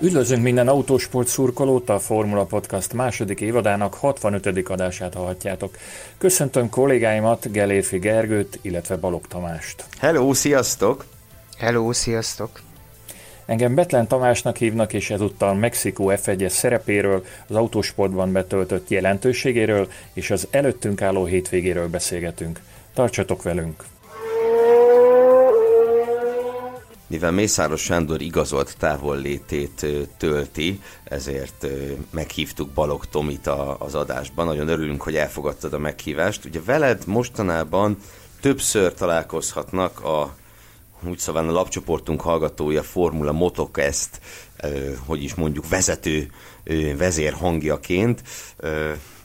Üdvözlünk minden autósport szurkolót, a Formula Podcast második évadának 65. adását hallhatjátok. Köszöntöm kollégáimat, Gelérfi Gergőt, illetve Balog Tamást. Hello, sziasztok! Hello, sziasztok! Engem Betlen Tamásnak hívnak, és ezúttal Mexikó F1-es szerepéről, az autósportban betöltött jelentőségéről és az előttünk álló hétvégéről beszélgetünk. Tartsatok velünk! Mivel Mészáros Sándor igazolt távollétét tölti, ezért meghívtuk Balog Tomit az adásban. Nagyon örülünk, hogy elfogadtad a meghívást. Ugye veled mostanában többször találkozhatnak a úgy szóval a lapcsoportunk hallgatója Formula Motocast, hogy is mondjuk vezető vezér hangjaként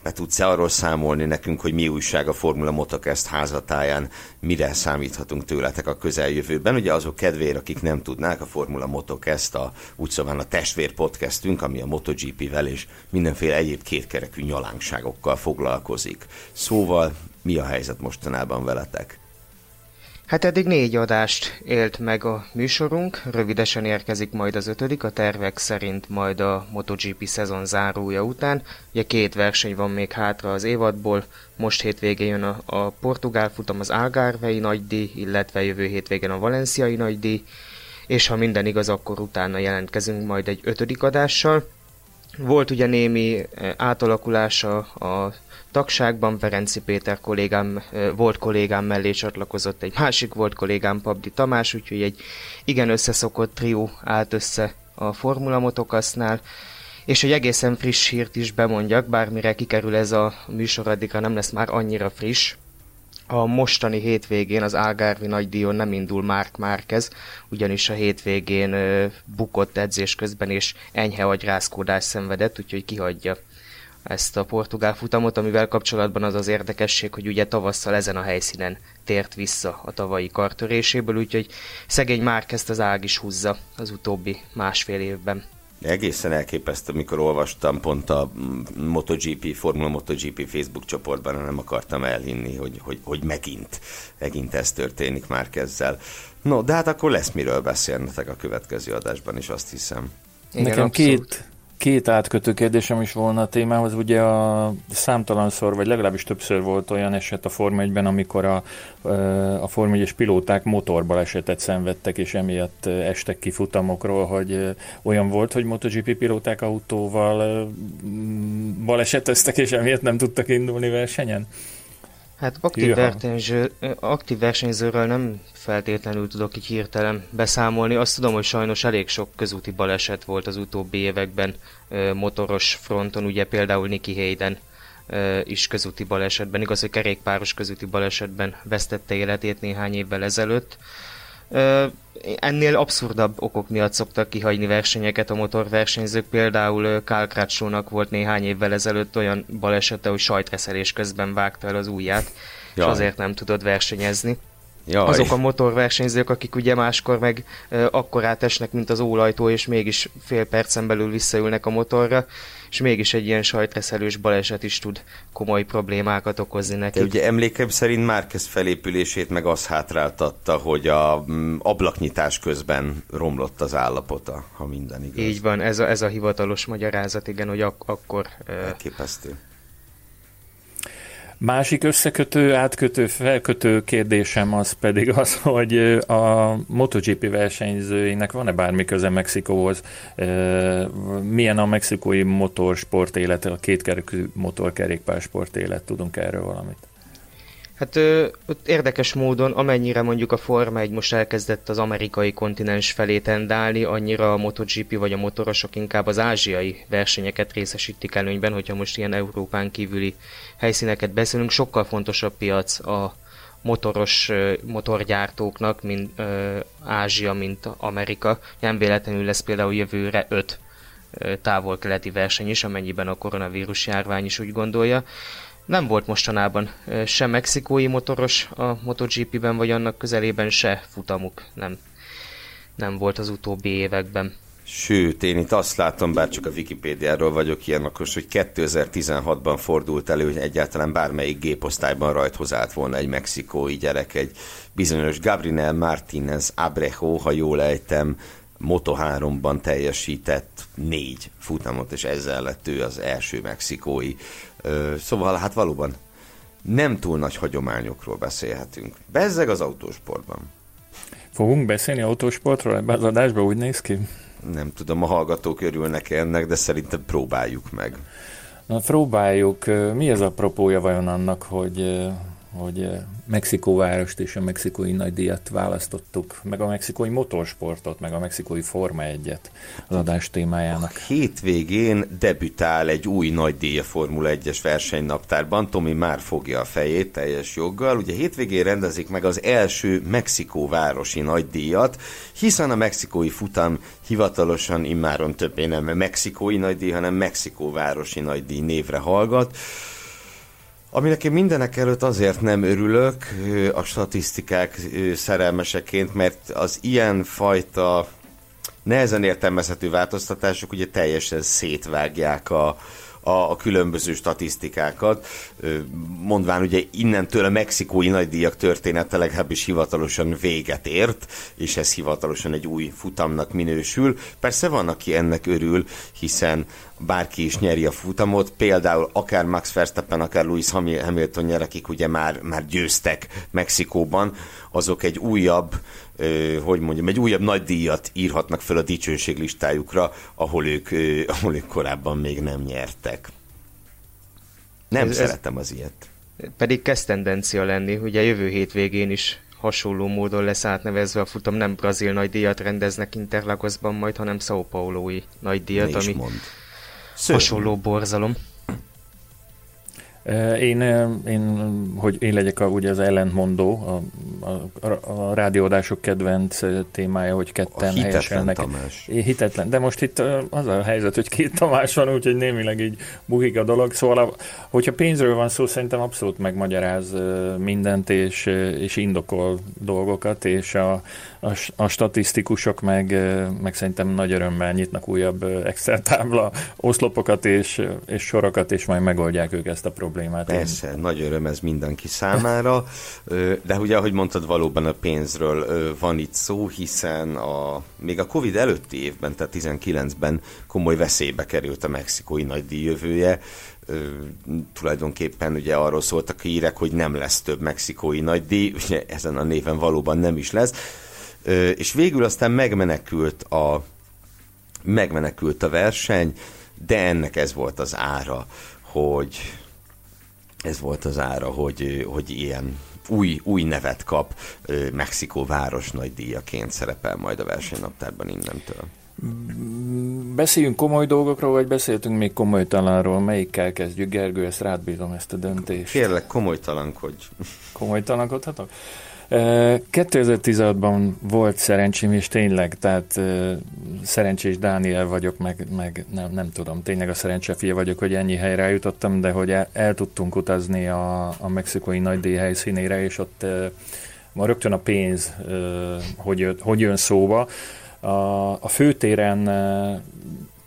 be tudsz-e arról számolni nekünk, hogy mi újság a Formula Motocast házatáján, mire számíthatunk tőletek a közeljövőben? Ugye azok kedvére, akik nem tudnák, a Formula Motocast a úgy a testvér podcastünk, ami a MotoGP-vel és mindenféle egyéb kétkerekű nyalánkságokkal foglalkozik. Szóval mi a helyzet mostanában veletek? Hát eddig négy adást élt meg a műsorunk, rövidesen érkezik majd az ötödik, a tervek szerint majd a MotoGP szezon zárója után. Ugye két verseny van még hátra az évadból, most hétvégén jön a, a portugál futam az Algarvei nagydíj, illetve jövő hétvégén a valenciai nagydíj, és ha minden igaz, akkor utána jelentkezünk majd egy ötödik adással. Volt ugye némi eh, átalakulása a tagságban Ferenci Péter kollégám, volt kollégám mellé csatlakozott egy másik volt kollégám, Pabdi Tamás, úgyhogy egy igen összeszokott trió állt össze a Formula Motokasznál, és egy egészen friss hírt is bemondjak, bármire kikerül ez a műsor, addigra nem lesz már annyira friss. A mostani hétvégén az Algarvi nagydíjon nem indul Mark Márquez, ugyanis a hétvégén bukott edzés közben és enyhe agyrázkódás szenvedett, úgyhogy kihagyja ezt a portugál futamot, amivel kapcsolatban az az érdekesség, hogy ugye tavasszal ezen a helyszínen tért vissza a tavalyi kartöréséből, úgyhogy szegény már kezd az ág is húzza az utóbbi másfél évben. Egészen elképesztő, amikor olvastam pont a MotoGP, Formula MotoGP Facebook csoportban, nem akartam elhinni, hogy, hogy, hogy megint, megint ez történik már kezzel. No, de hát akkor lesz miről beszélnetek a következő adásban is, azt hiszem. Igen, Nekem abszolút. két Két átkötő kérdésem is volna a témához. Ugye a számtalanszor, vagy legalábbis többször volt olyan eset a Forma 1-ben, amikor a, a Forma 1 pilóták motorbalesetet szenvedtek, és emiatt estek ki futamokról, hogy olyan volt, hogy MotoGP pilóták autóval baleseteztek, és emiatt nem tudtak indulni versenyen? Hát aktív, versenyző, aktív versenyzőről nem feltétlenül tudok így hirtelen beszámolni. Azt tudom, hogy sajnos elég sok közúti baleset volt az utóbbi években motoros fronton, ugye például Nicky Hayden is közúti balesetben, igaz, hogy kerékpáros közúti balesetben vesztette életét néhány évvel ezelőtt ennél abszurdabb okok miatt szoktak kihagyni versenyeket a motorversenyzők. Például Kyle Crutchlow-nak volt néhány évvel ezelőtt olyan balesete, hogy sajtreszelés közben vágta el az ujját, Jaj. és azért nem tudott versenyezni. Jaj. Azok a motorversenyzők, akik ugye máskor meg akkor átesnek, mint az ólajtó, és mégis fél percen belül visszaülnek a motorra, és mégis egy ilyen sajtreszelős baleset is tud komoly problémákat okozni neki. De ugye emlékem szerint Márquez felépülését meg az hátráltatta, hogy a mm, ablaknyitás közben romlott az állapota, ha minden igaz. Így van, ez a, ez a hivatalos magyarázat, igen, hogy ak- akkor... Elképesztő. Másik összekötő, átkötő, felkötő kérdésem az pedig az, hogy a MotoGP versenyzőinek van-e bármi köze Mexikóhoz? Milyen a mexikói motorsport élete, a kétkerekű motorkerékpársport élet? Tudunk erről valamit? Hát ö, ott érdekes módon, amennyire mondjuk a Forma 1 most elkezdett az amerikai kontinens felé tendálni, annyira a MotoGP vagy a motorosok inkább az ázsiai versenyeket részesítik előnyben, hogyha most ilyen Európán kívüli helyszíneket beszélünk. Sokkal fontosabb piac a, motoros motorgyártóknak, mint ö, Ázsia, mint Amerika. Nem véletlenül lesz például jövőre 5 távol-keleti verseny is, amennyiben a koronavírus járvány is úgy gondolja. Nem volt mostanában se mexikói motoros a MotoGP-ben, vagy annak közelében se futamuk nem, nem volt az utóbbi években. Sőt, én itt azt látom, bár csak a Wikipédiáról vagyok ilyen okos, hogy 2016-ban fordult elő, hogy egyáltalán bármelyik géposztályban rajthoz állt volna egy mexikói gyerek, egy bizonyos Gabriel Martínez Abrejo, ha jól ejtem, Moto3-ban teljesített négy futamot, és ezzel lett ő az első mexikói. Szóval hát valóban nem túl nagy hagyományokról beszélhetünk. Bezzeg az autósportban. Fogunk beszélni autósportról ebben az adásban, úgy néz ki? Nem tudom, a hallgatók örülnek ennek, de szerintem próbáljuk meg. Na, próbáljuk. Mi az a propója vajon annak, hogy hogy eh, Mexikó várost és a mexikói nagydíjat választottuk, meg a mexikói motorsportot, meg a mexikói Forma 1-et az adás témájának. A hétvégén debütál egy új nagydíj a Formula 1-es versenynaptárban, Tomi már fogja a fejét teljes joggal. Ugye hétvégén rendezik meg az első Mexikó városi nagydíjat, hiszen a mexikói futam hivatalosan immáron többé nem mexikói nagydíj, hanem Mexikó városi nagydíj névre hallgat. Aminek én mindenek előtt azért nem örülök a statisztikák szerelmeseként, mert az ilyen fajta nehezen értelmezhető változtatások ugye teljesen szétvágják a, a, a különböző statisztikákat, mondván ugye innentől a mexikói nagydíjak története legalábbis hivatalosan véget ért, és ez hivatalosan egy új futamnak minősül. Persze van, aki ennek örül, hiszen bárki is nyeri a futamot, például akár Max Verstappen, akár Lewis Hamilton nyer, akik ugye már, már győztek Mexikóban, azok egy újabb, hogy mondjam, egy újabb nagy díjat írhatnak fel a dicsőség listájukra, ahol ők, ahol ők korábban még nem nyertek. Nem ez, szeretem az ilyet. Pedig kezd tendencia lenni, ugye jövő hétvégén is hasonló módon lesz átnevezve a futam, nem brazil nagy díjat rendeznek Interlagosban majd, hanem São Paulo-i nagy díjat, ami mond. hasonló borzalom. Én, én, hogy én legyek a, ugye az ellentmondó, a, a, a rádióadások kedvenc témája, hogy ketten a helyeselnek. Tamás. Hitetlen, de most itt az a helyzet, hogy két Tamás van, úgyhogy némileg így bukik a dolog. Szóval, a, hogyha pénzről van szó, szerintem abszolút megmagyaráz mindent, és, és indokol dolgokat, és a, a, a statisztikusok meg, meg szerintem nagy örömmel nyitnak újabb Excel tábla oszlopokat és, és sorokat, és majd megoldják ők ezt a problémát problémát. Persze, én... nagy öröm ez mindenki számára, de ugye, ahogy mondtad, valóban a pénzről van itt szó, hiszen a, még a Covid előtti évben, tehát 19-ben komoly veszélybe került a mexikói nagydíj jövője, tulajdonképpen ugye arról szóltak hírek, hogy nem lesz több mexikói nagydíj, ugye ezen a néven valóban nem is lesz, és végül aztán megmenekült a megmenekült a verseny, de ennek ez volt az ára, hogy ez volt az ára, hogy, hogy ilyen új, új nevet kap, Mexikó város nagy díjaként szerepel majd a versenynaptárban innentől. Beszéljünk komoly dolgokról, vagy beszéltünk még komolytalanról? Melyikkel kezdjük? Gergő, ezt rád bízom ezt a döntést. Kérlek, komolytalankodj. Komolytalankodhatok? 2016-ban volt szerencsém, és tényleg, tehát szerencsés Dániel vagyok, meg, meg nem, nem tudom, tényleg a szerencse fia vagyok, hogy ennyi helyre eljutottam, de hogy el, el tudtunk utazni a, a mexikói nagydíj helyszínére, és ott ma rögtön a pénz, hogy, hogy jön szóba. A, a főtéren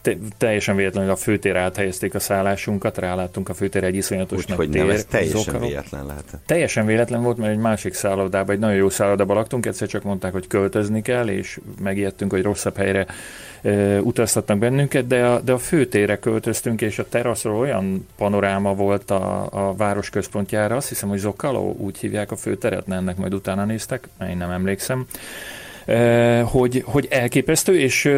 te, teljesen véletlenül a főtér áthelyezték a szállásunkat, ráláttunk a főtér egy iszonyatos Úgy, nagy hogy tér. Nem, ez teljesen Zokaro. véletlen lehetett. Teljesen véletlen volt, mert egy másik szállodában, egy nagyon jó szállodában laktunk, egyszer csak mondták, hogy költözni kell, és megijedtünk, hogy rosszabb helyre e, utaztatnak bennünket, de a, de a főtérre költöztünk, és a teraszról olyan panoráma volt a, a város központjára, azt hiszem, hogy Zocalo úgy hívják a főteret, ennek majd utána néztek, én nem emlékszem hogy, hogy elképesztő, és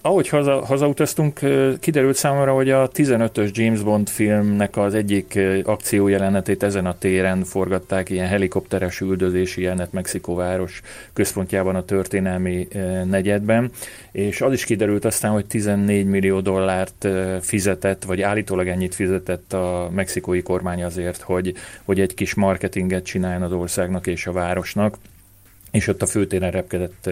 ahogy haza, hazautaztunk, kiderült számomra, hogy a 15-ös James Bond filmnek az egyik akciójelenetét ezen a téren forgatták, ilyen helikopteres üldözési jelenet Mexikóváros központjában a történelmi negyedben, és az is kiderült aztán, hogy 14 millió dollárt fizetett, vagy állítólag ennyit fizetett a mexikói kormány azért, hogy, hogy egy kis marketinget csináljon az országnak és a városnak és ott a főtéren repkedett,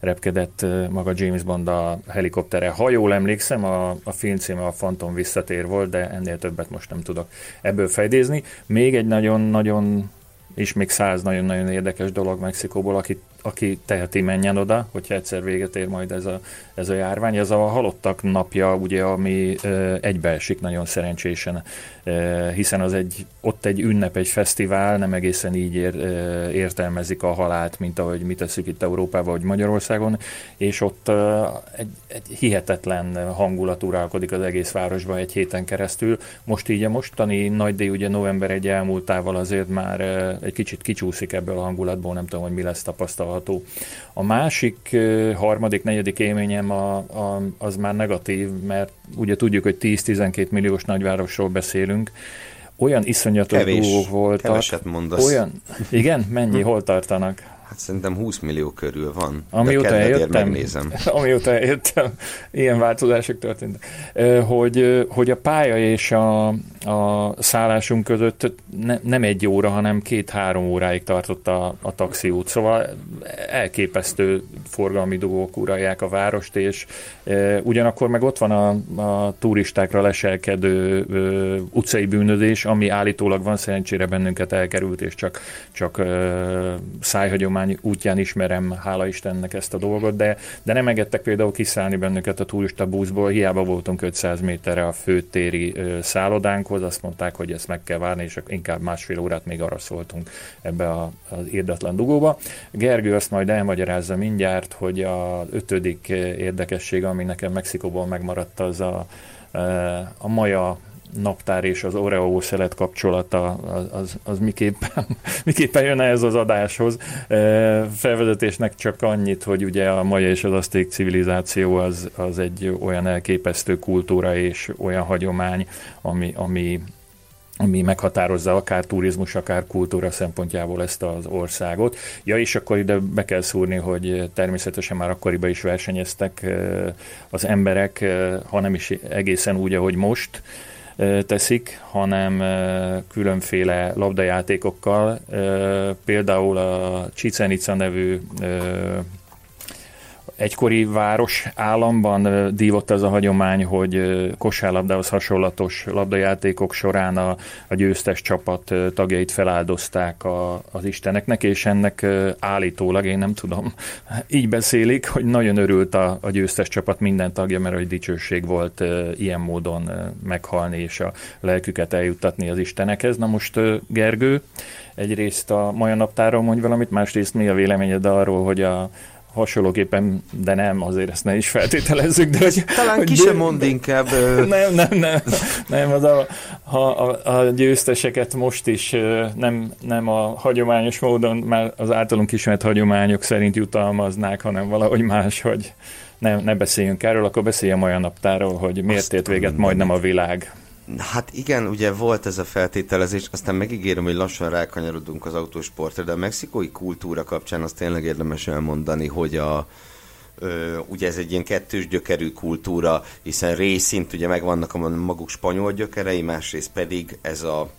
repkedett maga James Bond a helikoptere. Ha jól emlékszem, a, a film címe a Phantom visszatér volt, de ennél többet most nem tudok ebből fejdézni. Még egy nagyon-nagyon és még száz nagyon-nagyon érdekes dolog Mexikóból, aki, aki teheti, menjen oda, hogyha egyszer véget ér majd ez a, ez a járvány. Ez a halottak napja, ugye, ami egybeesik nagyon szerencsésen, hiszen az egy, ott egy ünnep, egy fesztivál, nem egészen így ér, e, értelmezik a halált, mint ahogy mi tesszük itt Európában vagy Magyarországon, és ott e, egy, egy hihetetlen hangulat uralkodik az egész városban egy héten keresztül. Most így a mostani nagy díj, ugye november egy elmúltával azért már egy kicsit kicsúszik ebből a hangulatból, nem tudom, hogy mi lesz tapasztalható. A másik, harmadik, negyedik élményem a, a, az már negatív, mert ugye tudjuk, hogy 10-12 milliós nagyvárosról beszélünk, olyan iszonyatos Kevés, dolgok voltak. Keveset mondasz. Olyan, igen, mennyi, hol tartanak? Hát szerintem 20 millió körül van. Amióta eljöttem, megnézem. amióta eljöttem, ilyen változások történtek. Hogy, hogy a pálya és a, a szállásunk között ne, nem egy óra, hanem két-három óráig tartott a, a taxiút. Szóval elképesztő forgalmi dugók uralják a várost, és e, ugyanakkor meg ott van a, a turistákra leselkedő e, utcai bűnözés, ami állítólag van, szerencsére bennünket elkerült, és csak, csak e, szájhagyomány útján ismerem, hála Istennek ezt a dolgot, de, de nem engedtek például kiszállni bennünket a turista buszból, hiába voltunk 500 méterre a főtéri szállodánk, bankhoz, azt mondták, hogy ezt meg kell várni, és inkább másfél órát még arra szóltunk ebbe a, az érdetlen dugóba. Gergő azt majd elmagyarázza mindjárt, hogy a ötödik érdekesség, ami nekem Mexikóból megmaradt, az a, a maja naptár és az Oreo szelet kapcsolata az, az, az miképpen, miképpen jön ez az adáshoz. Felvezetésnek csak annyit, hogy ugye a maja és az aszték civilizáció az, az egy olyan elképesztő kultúra és olyan hagyomány, ami, ami ami meghatározza akár turizmus, akár kultúra szempontjából ezt az országot. Ja, és akkor ide be kell szúrni, hogy természetesen már akkoriban is versenyeztek az emberek, ha nem is egészen úgy, ahogy most, teszik, hanem különféle labdajátékokkal. Például a Csicenica nevű egykori város államban dívott az a hagyomány, hogy kosárlabdához hasonlatos labdajátékok során a, a győztes csapat tagjait feláldozták a, az isteneknek, és ennek állítólag, én nem tudom, így beszélik, hogy nagyon örült a, a győztes csapat minden tagja, mert hogy dicsőség volt ilyen módon meghalni és a lelküket eljuttatni az istenekhez. Na most Gergő, egyrészt a Maja naptáról mondj valamit, másrészt mi a véleményed arról, hogy a, hasonlóképpen, de nem, azért ezt ne is feltételezzük. De hogy, Talán hogy ki sem mond inkább. Nem, nem, nem, nem az a, ha a, a győzteseket most is nem, nem a hagyományos módon, már az általunk ismert hagyományok szerint jutalmaznák, hanem valahogy más, hogy ne, ne beszéljünk erről, akkor beszéljem olyan naptáról, hogy miért ért véget majdnem a világ. Hát igen, ugye volt ez a feltételezés, aztán megígérem, hogy lassan rákanyarodunk az autósportra, de a mexikói kultúra kapcsán azt tényleg érdemes elmondani, hogy a, Ö, ugye ez egy ilyen kettős gyökerű kultúra, hiszen részint ugye megvannak a maguk spanyol gyökerei, másrészt pedig ez a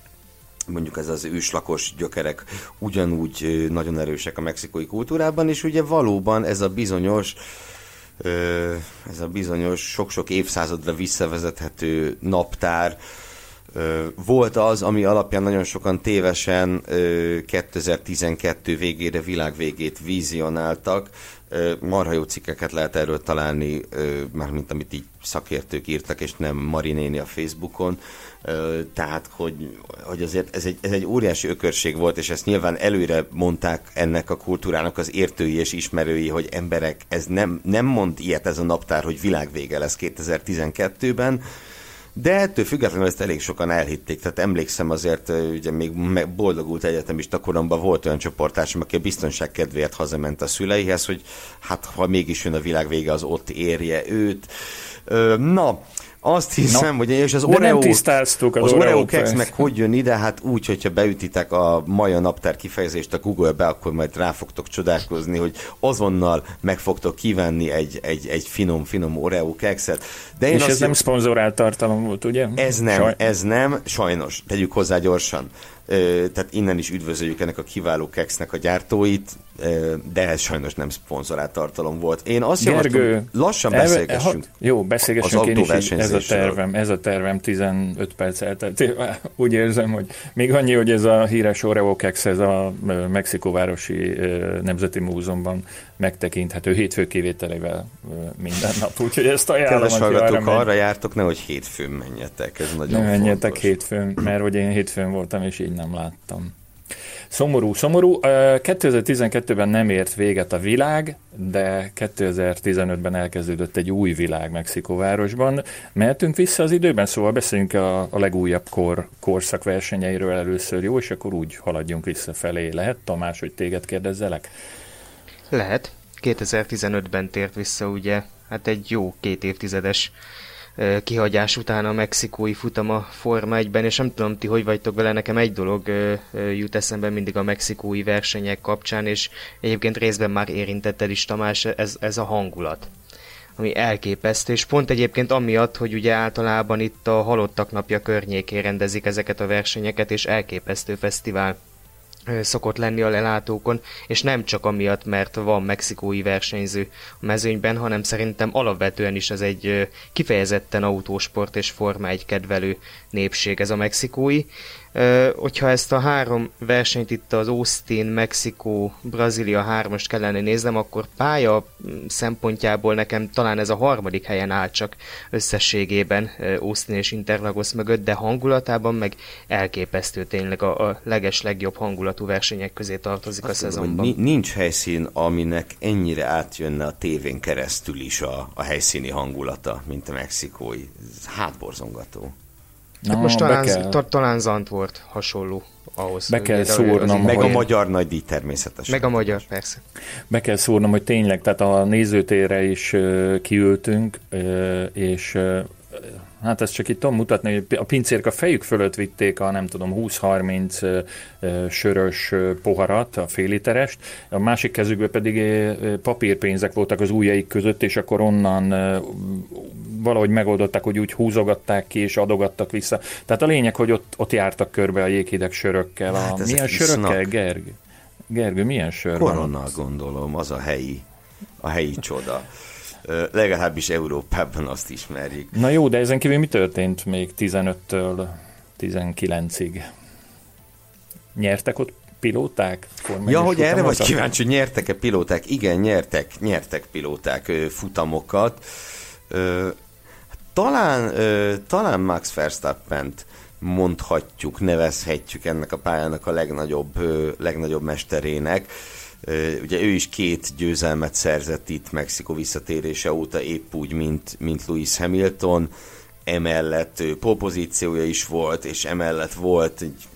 mondjuk ez az őslakos gyökerek ugyanúgy nagyon erősek a mexikói kultúrában, és ugye valóban ez a bizonyos ez a bizonyos sok-sok évszázadra visszavezethető naptár volt az, ami alapján nagyon sokan tévesen 2012 végére világ végét vizionáltak. Marha jó cikkeket lehet erről találni, mármint amit így szakértők írtak, és nem Marinéni a Facebookon tehát hogy, hogy azért ez egy, ez egy óriási ökörség volt, és ezt nyilván előre mondták ennek a kultúrának az értői és ismerői, hogy emberek, ez nem, nem mond ilyet ez a naptár, hogy világvége lesz 2012-ben, de ettől függetlenül ezt elég sokan elhitték. Tehát emlékszem azért, ugye még boldogult egyetemista koromban volt olyan csoportásom, aki a biztonság kedvéért hazament a szüleihez, hogy hát ha mégis jön a világ vége, az ott érje őt. Na, azt hiszem, no. hogy és az Oreo, az, az Oreo kex meg hogy jön ide, hát úgy, hogyha beütitek a Maja naptár kifejezést a Google-be, akkor majd rá fogtok csodálkozni, hogy azonnal meg fogtok kivenni egy, egy, egy finom, finom Oreo kekszet. De én és ez nem szponzorált tartalom volt, ugye? Ez nem, Saj... ez nem, sajnos. Tegyük hozzá gyorsan tehát innen is üdvözöljük ennek a kiváló keksznek a gyártóit, de ez sajnos nem szponzorált tartalom volt. Én azt Gergő, javaslom, lassan beszélgessünk. Ha, jó, beszélgessünk az én is, ez a tervem, ez a tervem 15 perc eltelt. Úgy érzem, hogy még annyi, hogy ez a híres Oreo keks, ez a Mexikóvárosi Nemzeti Múzeumban megtekinthető hétfő kivételével minden nap, úgyhogy ezt ajánlom. Kedves hallgatók, arra jártok, nehogy hétfőn menjetek, ez nagyon Ne menjetek fontos. hétfőn, mert hogy én hétfőn voltam, és így nem láttam. Szomorú, szomorú. 2012-ben nem ért véget a világ, de 2015-ben elkezdődött egy új világ Mexikóvárosban. Mehetünk vissza az időben, szóval beszéljünk a, a legújabb kor, korszak versenyeiről először, jó? És akkor úgy haladjunk visszafelé. Lehet, Tamás, hogy téged kérdezzelek? Lehet. 2015-ben tért vissza ugye, hát egy jó két évtizedes kihagyás után a mexikói futam a Forma 1-ben, és nem tudom ti, hogy vagytok vele, nekem egy dolog jut eszembe mindig a mexikói versenyek kapcsán, és egyébként részben már érintetted is Tamás, ez, ez a hangulat ami elképesztő, és pont egyébként amiatt, hogy ugye általában itt a Halottak Napja környékén rendezik ezeket a versenyeket, és elképesztő fesztivál szokott lenni a lelátókon, és nem csak amiatt, mert van mexikói versenyző a mezőnyben, hanem szerintem alapvetően is ez egy kifejezetten autósport és Forma egy kedvelő népség ez a mexikói hogyha ezt a három versenyt itt az Austin, Mexikó, Brazília hármast kellene néznem, akkor pálya szempontjából nekem talán ez a harmadik helyen áll csak összességében Austin és Interlagos mögött, de hangulatában meg elképesztő tényleg a, a leges legjobb hangulatú versenyek közé tartozik Azt a szezonban. Mondom, nincs helyszín, aminek ennyire átjönne a tévén keresztül is a, a helyszíni hangulata, mint a mexikói. Ez hátborzongató. Na, most talán, kell... ta, talán Zant volt hasonló ahhoz. Be kell szúrnom, Meg hogy... a magyar nagy díj természetesen. Meg a magyar, persze. Be kell szúrnom, hogy tényleg, tehát a nézőtérre is uh, kiültünk, uh, és uh, Hát ezt csak itt tudom mutatni, hogy a pincérk a fejük fölött vitték a nem tudom 20-30 sörös poharat, a féliterest, a másik kezükben pedig papírpénzek voltak az ujjaik között, és akkor onnan valahogy megoldották, hogy úgy húzogatták ki és adogattak vissza. Tehát a lényeg, hogy ott, ott jártak körbe a jéghideg sörökkel. Hát a, milyen sörökkel, Gergő? Gergő, milyen sör Korona, van gondolom, az a helyi, a helyi csoda legalábbis Európában azt ismerjük. Na jó, de ezen kívül mi történt még 15-től 19-ig? Nyertek ott pilóták? Ja, hogy erre vagy kíváncsi, hogy nyertek-e pilóták? Igen, nyertek, nyertek pilóták futamokat. Talán, talán Max verstappen mondhatjuk, nevezhetjük ennek a pályának a legnagyobb, legnagyobb mesterének. Ugye ő is két győzelmet szerzett itt Mexikó visszatérése óta, épp úgy, mint, mint Lewis Hamilton. Emellett polpozíciója is volt, és emellett volt egy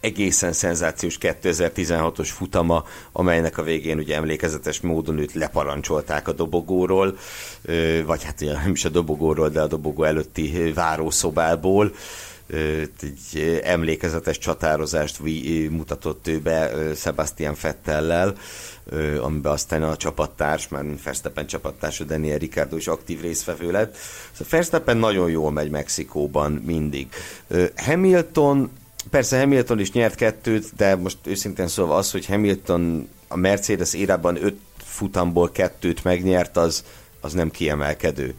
egészen szenzációs 2016-os futama, amelynek a végén ugye emlékezetes módon őt leparancsolták a dobogóról, vagy hát ugye nem is a dobogóról, de a dobogó előtti várószobából egy emlékezetes csatározást mutatott ő be Sebastian Fettellel, amiben aztán a csapattárs, már Verstappen csapattársa Daniel Ricardo is aktív részvevő lett. Szóval nagyon jól megy Mexikóban mindig. Hamilton Persze Hamilton is nyert kettőt, de most őszintén szólva az, hogy Hamilton a Mercedes érában öt futamból kettőt megnyert, az, az nem kiemelkedő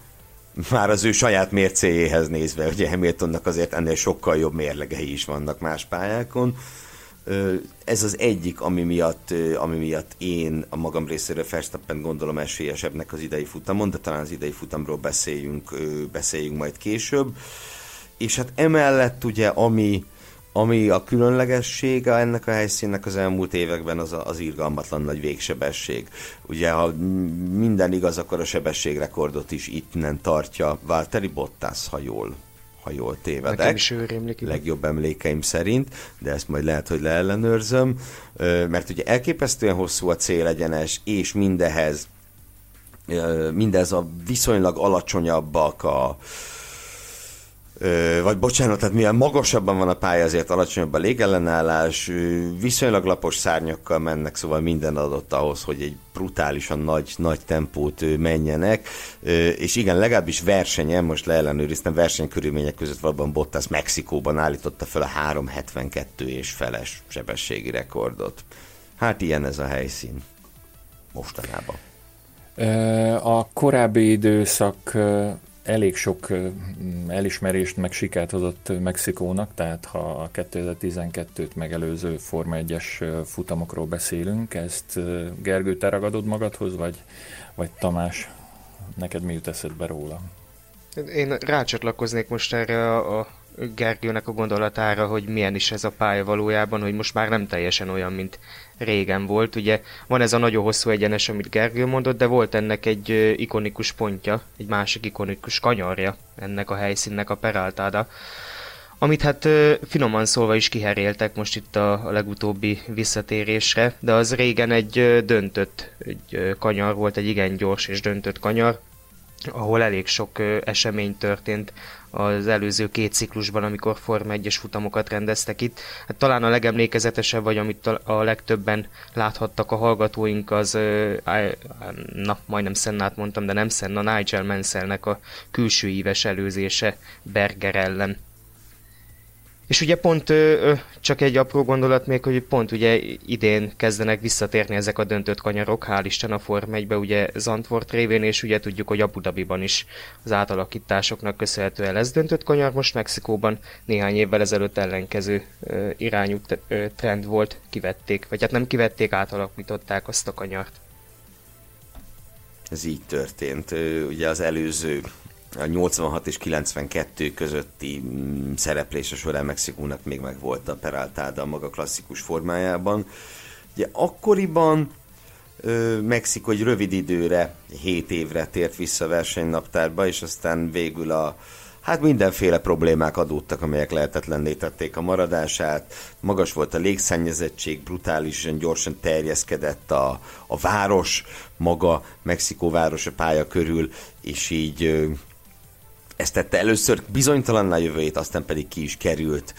már az ő saját mércéjéhez nézve, ugye Hamiltonnak azért ennél sokkal jobb mérlegei is vannak más pályákon. Ez az egyik, ami miatt, ami miatt én a magam részéről Verstappen gondolom esélyesebbnek az idei futamon, de talán az idei futamról beszéljünk, beszéljünk majd később. És hát emellett ugye, ami, ami a különlegessége ennek a helyszínnek az elmúlt években az, a, az irgalmatlan nagy végsebesség. Ugye, ha minden igaz, akkor a sebességrekordot is innen tartja Valtteri Bottas, ha jól ha jól tévedek. Nekem is rémlik, Legjobb emlékeim szerint, de ezt majd lehet, hogy leellenőrzöm. Mert ugye elképesztően hosszú a célegyenes, és mindehez mindez a viszonylag alacsonyabbak a vagy bocsánat, tehát milyen magasabban van a pálya, ezért alacsonyabb a légellenállás, viszonylag lapos szárnyakkal mennek, szóval minden adott ahhoz, hogy egy brutálisan nagy, nagy tempót menjenek, és igen, legalábbis versenyen, most leellenőriztem, versenykörülmények között valóban Bottas Mexikóban állította fel a 372 és feles sebességi rekordot. Hát ilyen ez a helyszín mostanában. A korábbi időszak elég sok elismerést meg sikert hozott Mexikónak, tehát ha a 2012-t megelőző Forma 1-es futamokról beszélünk, ezt Gergő, te ragadod magadhoz, vagy, vagy Tamás, neked mi jut eszedbe róla? Én rácsatlakoznék most erre a, a Gergőnek a gondolatára, hogy milyen is ez a pálya valójában, hogy most már nem teljesen olyan, mint régen volt. Ugye van ez a nagyon hosszú egyenes, amit Gergő mondott, de volt ennek egy ikonikus pontja, egy másik ikonikus kanyarja ennek a helyszínnek, a Peraltáda, amit hát finoman szólva is kiheréltek most itt a, a legutóbbi visszatérésre, de az régen egy döntött egy kanyar volt, egy igen gyors és döntött kanyar, ahol elég sok esemény történt az előző két ciklusban, amikor Forma 1-es futamokat rendeztek itt. Hát talán a legemlékezetesebb, vagy amit a legtöbben láthattak a hallgatóink, az, na, majdnem Szennát mondtam, de nem Senna, Nigel Mansellnek a külső íves előzése Berger ellen és ugye pont csak egy apró gondolat még, hogy pont ugye idén kezdenek visszatérni ezek a döntött kanyarok, hál' Isten a Form 1 ugye Zandvoort révén, és ugye tudjuk, hogy Abu Dhabiban is az átalakításoknak köszönhetően lesz döntött kanyar, most Mexikóban néhány évvel ezelőtt ellenkező irányú trend volt, kivették, vagy hát nem kivették, átalakították azt a kanyart. Ez így történt. Ugye az előző a 86 és 92 közötti mm, szereplése során Mexikónak még meg volt a Peraltáda maga klasszikus formájában. Ugye akkoriban ö, Mexikó egy rövid időre, 7 évre tért vissza a versenynaptárba, és aztán végül a Hát mindenféle problémák adódtak, amelyek lehetetlenné tették a maradását. Magas volt a légszennyezettség, brutálisan gyorsan terjeszkedett a, a város, maga Mexikó város a pálya körül, és így ezt tette először bizonytalanná jövőjét, aztán pedig ki is került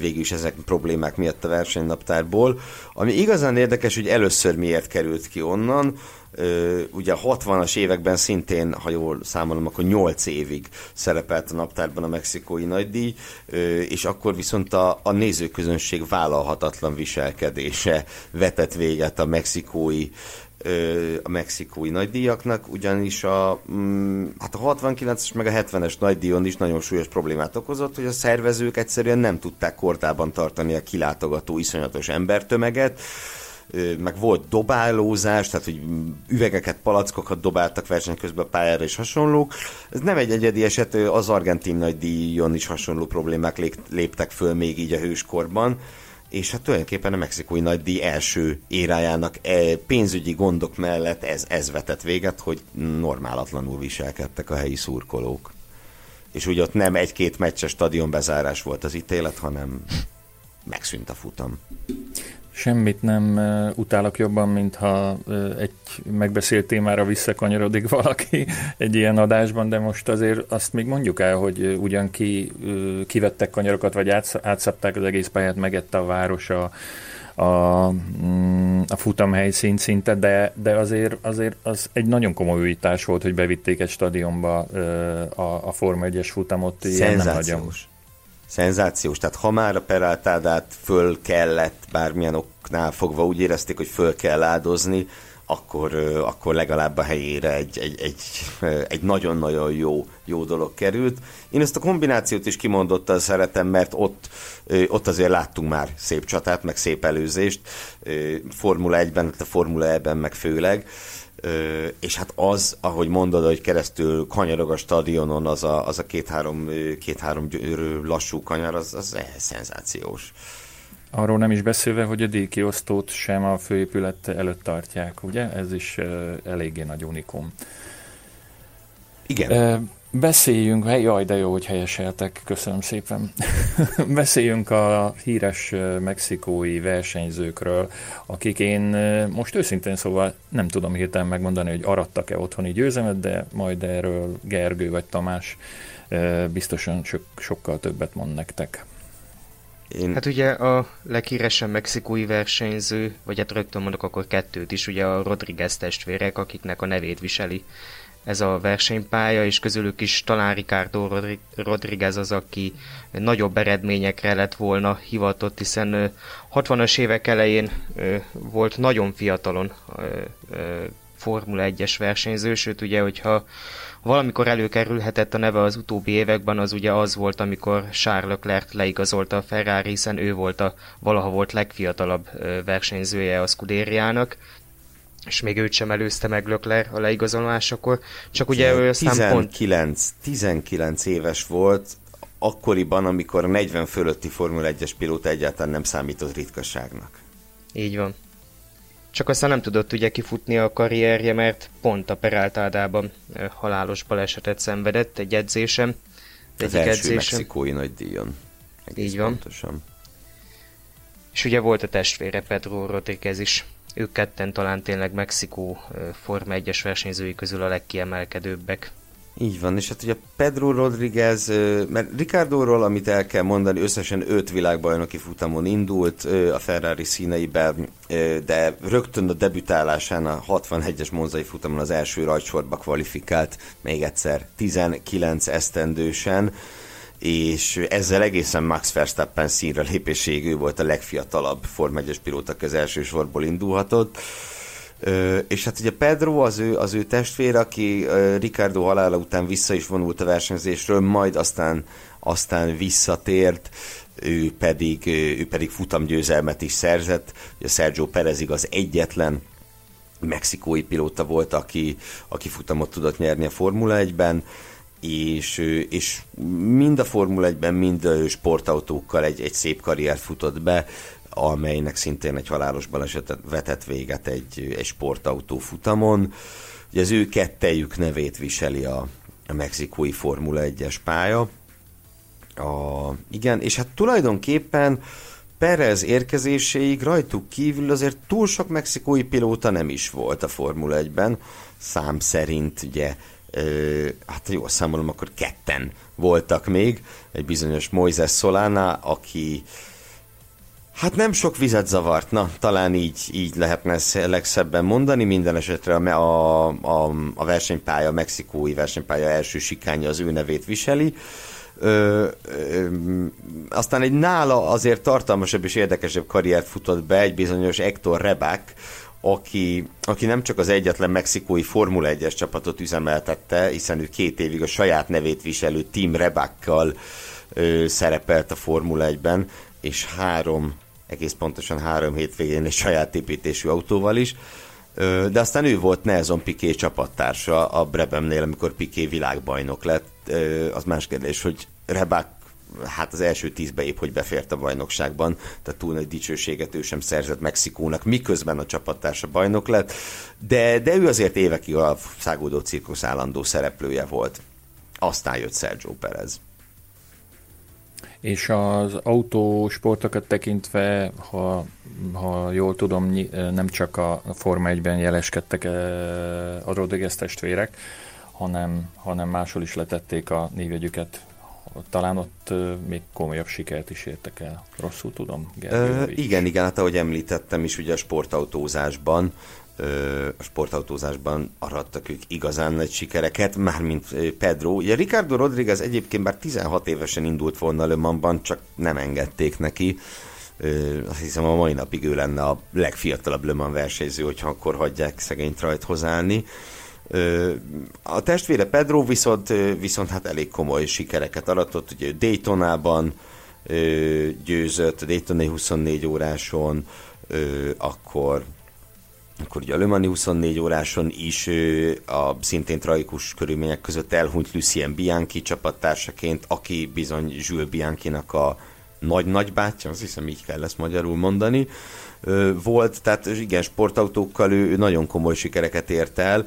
végül is ezek problémák miatt a versenynaptárból. Ami igazán érdekes, hogy először miért került ki onnan, ugye a 60-as években szintén, ha jól számolom, akkor 8 évig szerepelt a naptárban a mexikói nagydíj, és akkor viszont a, a nézőközönség vállalhatatlan viselkedése vetett véget a mexikói a mexikói nagydíjaknak, ugyanis a, mm, hát a 69-es meg a 70-es nagydíjon is nagyon súlyos problémát okozott, hogy a szervezők egyszerűen nem tudták kordában tartani a kilátogató iszonyatos embertömeget, meg volt dobálózás, tehát hogy üvegeket, palackokat dobáltak verseny közben a pályára és hasonlók. Ez nem egy egyedi eset, az argentin nagydíjon is hasonló problémák léptek föl még így a hőskorban és hát tulajdonképpen a mexikói nagydíj első érájának e, pénzügyi gondok mellett ez, ez vetett véget, hogy normálatlanul viselkedtek a helyi szurkolók. És úgy ott nem egy-két meccses stadionbezárás volt az ítélet, hanem megszűnt a futam. Semmit nem utálok jobban, mintha egy megbeszélt témára visszakanyarodik valaki egy ilyen adásban, de most azért azt még mondjuk el, hogy ugyan ki, kivettek kanyarokat, vagy átszapták az egész pályát, megette a város a, a, mm, a futamhelyszín szinte, de, de azért, azért az egy nagyon komoly újítás volt, hogy bevitték egy stadionba a, a Forma 1-es futamot. Szenzációs szenzációs. Tehát ha már a Peraltádát föl kellett, bármilyen oknál fogva úgy érezték, hogy föl kell áldozni, akkor, akkor legalább a helyére egy, egy, egy, egy nagyon-nagyon jó, jó dolog került. Én ezt a kombinációt is kimondottan szeretem, mert ott, ott azért láttunk már szép csatát, meg szép előzést, Formula 1-ben, a Formula E-ben meg főleg, és hát az, ahogy mondod, hogy keresztül kanyarog a stadionon, az a, az a két-három, két-három lassú kanyar, az, az szenzációs. Arról nem is beszélve, hogy a díjkiosztót sem a főépület előtt tartják, ugye? Ez is eléggé nagy unikum. Igen. Beszéljünk, jaj, de jó, hogy helyeseltek, köszönöm szépen. Beszéljünk a híres mexikói versenyzőkről, akik én most őszintén szóval nem tudom hirtelen megmondani, hogy arattak-e otthoni győzemet, de majd erről Gergő vagy Tamás biztosan so- sokkal többet mond nektek. Én... Hát ugye a leghíresebb mexikói versenyző, vagy hát rögtön mondok akkor kettőt is, ugye a Rodriguez testvérek, akiknek a nevét viseli ez a versenypálya, és közülük is talán Ricardo Rodriguez az, aki nagyobb eredményekre lett volna hivatott, hiszen 60-as évek elején volt nagyon fiatalon Formula 1-es versenyző, sőt ugye, hogyha valamikor előkerülhetett a neve az utóbbi években, az ugye az volt, amikor Charles Leclerc leigazolta a Ferrari, hiszen ő volt a valaha volt legfiatalabb versenyzője a Scuderiának, és még őt sem előzte meg Lökler a leigazolásakor, csak ugye ő aztán 19, pont... 19 éves volt, akkoriban, amikor a 40 fölötti Formula 1-es pilóta egyáltalán nem számított ritkaságnak. Így van. Csak aztán nem tudott ugye kifutni a karrierje, mert pont a Peraltádában halálos balesetet szenvedett egy edzésem. Egy Az első edzésem. mexikói nagy díjon. Így van. Pontosan. És ugye volt a testvére Pedro Rodriguez is. Ők ketten talán tényleg Mexikó Forma 1-es versenyzői közül a legkiemelkedőbbek. Így van, és hát ugye Pedro Rodriguez, mert Ricardóról, amit el kell mondani, összesen öt világbajnoki futamon indult a Ferrari színeiben, de rögtön a debütálásán a 61-es monzai futamon az első rajtsorba kvalifikált, még egyszer 19 esztendősen, és ezzel egészen Max Verstappen színre lépéséig ő volt a legfiatalabb Form 1 pilóta, az első sorból indulhatott. És hát ugye Pedro az ő, az ő testvér, aki Ricardo halála után vissza is vonult a versenyzésről, majd aztán, aztán visszatért, ő pedig, ő pedig futamgyőzelmet is szerzett. Ugye Sergio Perezig az egyetlen mexikói pilóta volt, aki, aki futamot tudott nyerni a Formula 1-ben és, és mind a Formula 1-ben, mind a sportautókkal egy, egy szép karriert futott be, amelynek szintén egy halálos balesetet vetett véget egy, egy sportautó futamon. Ugye az ő kettejük nevét viseli a, a mexikói Formula 1-es pálya. A, igen, és hát tulajdonképpen Perez érkezéséig rajtuk kívül azért túl sok mexikói pilóta nem is volt a Formula 1-ben. Szám szerint ugye hát jól számolom, akkor ketten voltak még, egy bizonyos Moises Solana, aki Hát nem sok vizet zavart, na, talán így, így lehetne ezt legszebben mondani, minden esetre a, a, a versenypálya, a mexikói versenypálya első sikánya az ő nevét viseli. Ö, ö, aztán egy nála azért tartalmasabb és érdekesebb karriert futott be egy bizonyos Hector Rebák, aki, aki nem csak az egyetlen mexikói Formula 1-es csapatot üzemeltette, hiszen ő két évig a saját nevét viselő Team Rebákkal szerepelt a Formula 1-ben, és három, egész pontosan három hétvégén egy saját építésű autóval is, ö, de aztán ő volt Nelson Piqué csapattársa a Brebemnél, amikor Piqué világbajnok lett. Ö, az más kérdés, hogy Rebák hát az első tízbe épp, hogy befért a bajnokságban, tehát túl nagy dicsőséget ő sem szerzett Mexikónak, miközben a csapattársa bajnok lett, de, de ő azért évekig a szágódó cirkusz állandó szereplője volt. Aztán jött Sergio Perez. És az autósportokat tekintve, ha, ha jól tudom, nem csak a Forma 1-ben jeleskedtek eh, a Rodriguez testvérek, hanem, hanem máshol is letették a névjegyüket talán ott még komolyabb sikert is értek el. Rosszul tudom, Gergő, Ö, Igen, igen, hát ahogy említettem is, ugye a sportautózásban a sportautózásban arattak ők igazán nagy sikereket, mármint Pedro. Ugye Ricardo Rodriguez egyébként már 16 évesen indult volna Le Mansban, csak nem engedték neki. Azt hiszem a mai napig ő lenne a legfiatalabb Le Mans versenyző, hogyha akkor hagyják szegényt rajthoz állni. A testvére Pedro viszont, viszont hát elég komoly sikereket aratott, ugye Daytonában győzött, a Daytonai 24 óráson, akkor akkor ugye a Le Mani 24 óráson is a szintén tragikus körülmények között elhunyt Lucien Bianchi csapattársaként, aki bizony Jules Bianchi-nak a nagy-nagy bátyja, azt hiszem így kell ezt magyarul mondani, volt, tehát igen, sportautókkal ő nagyon komoly sikereket ért el,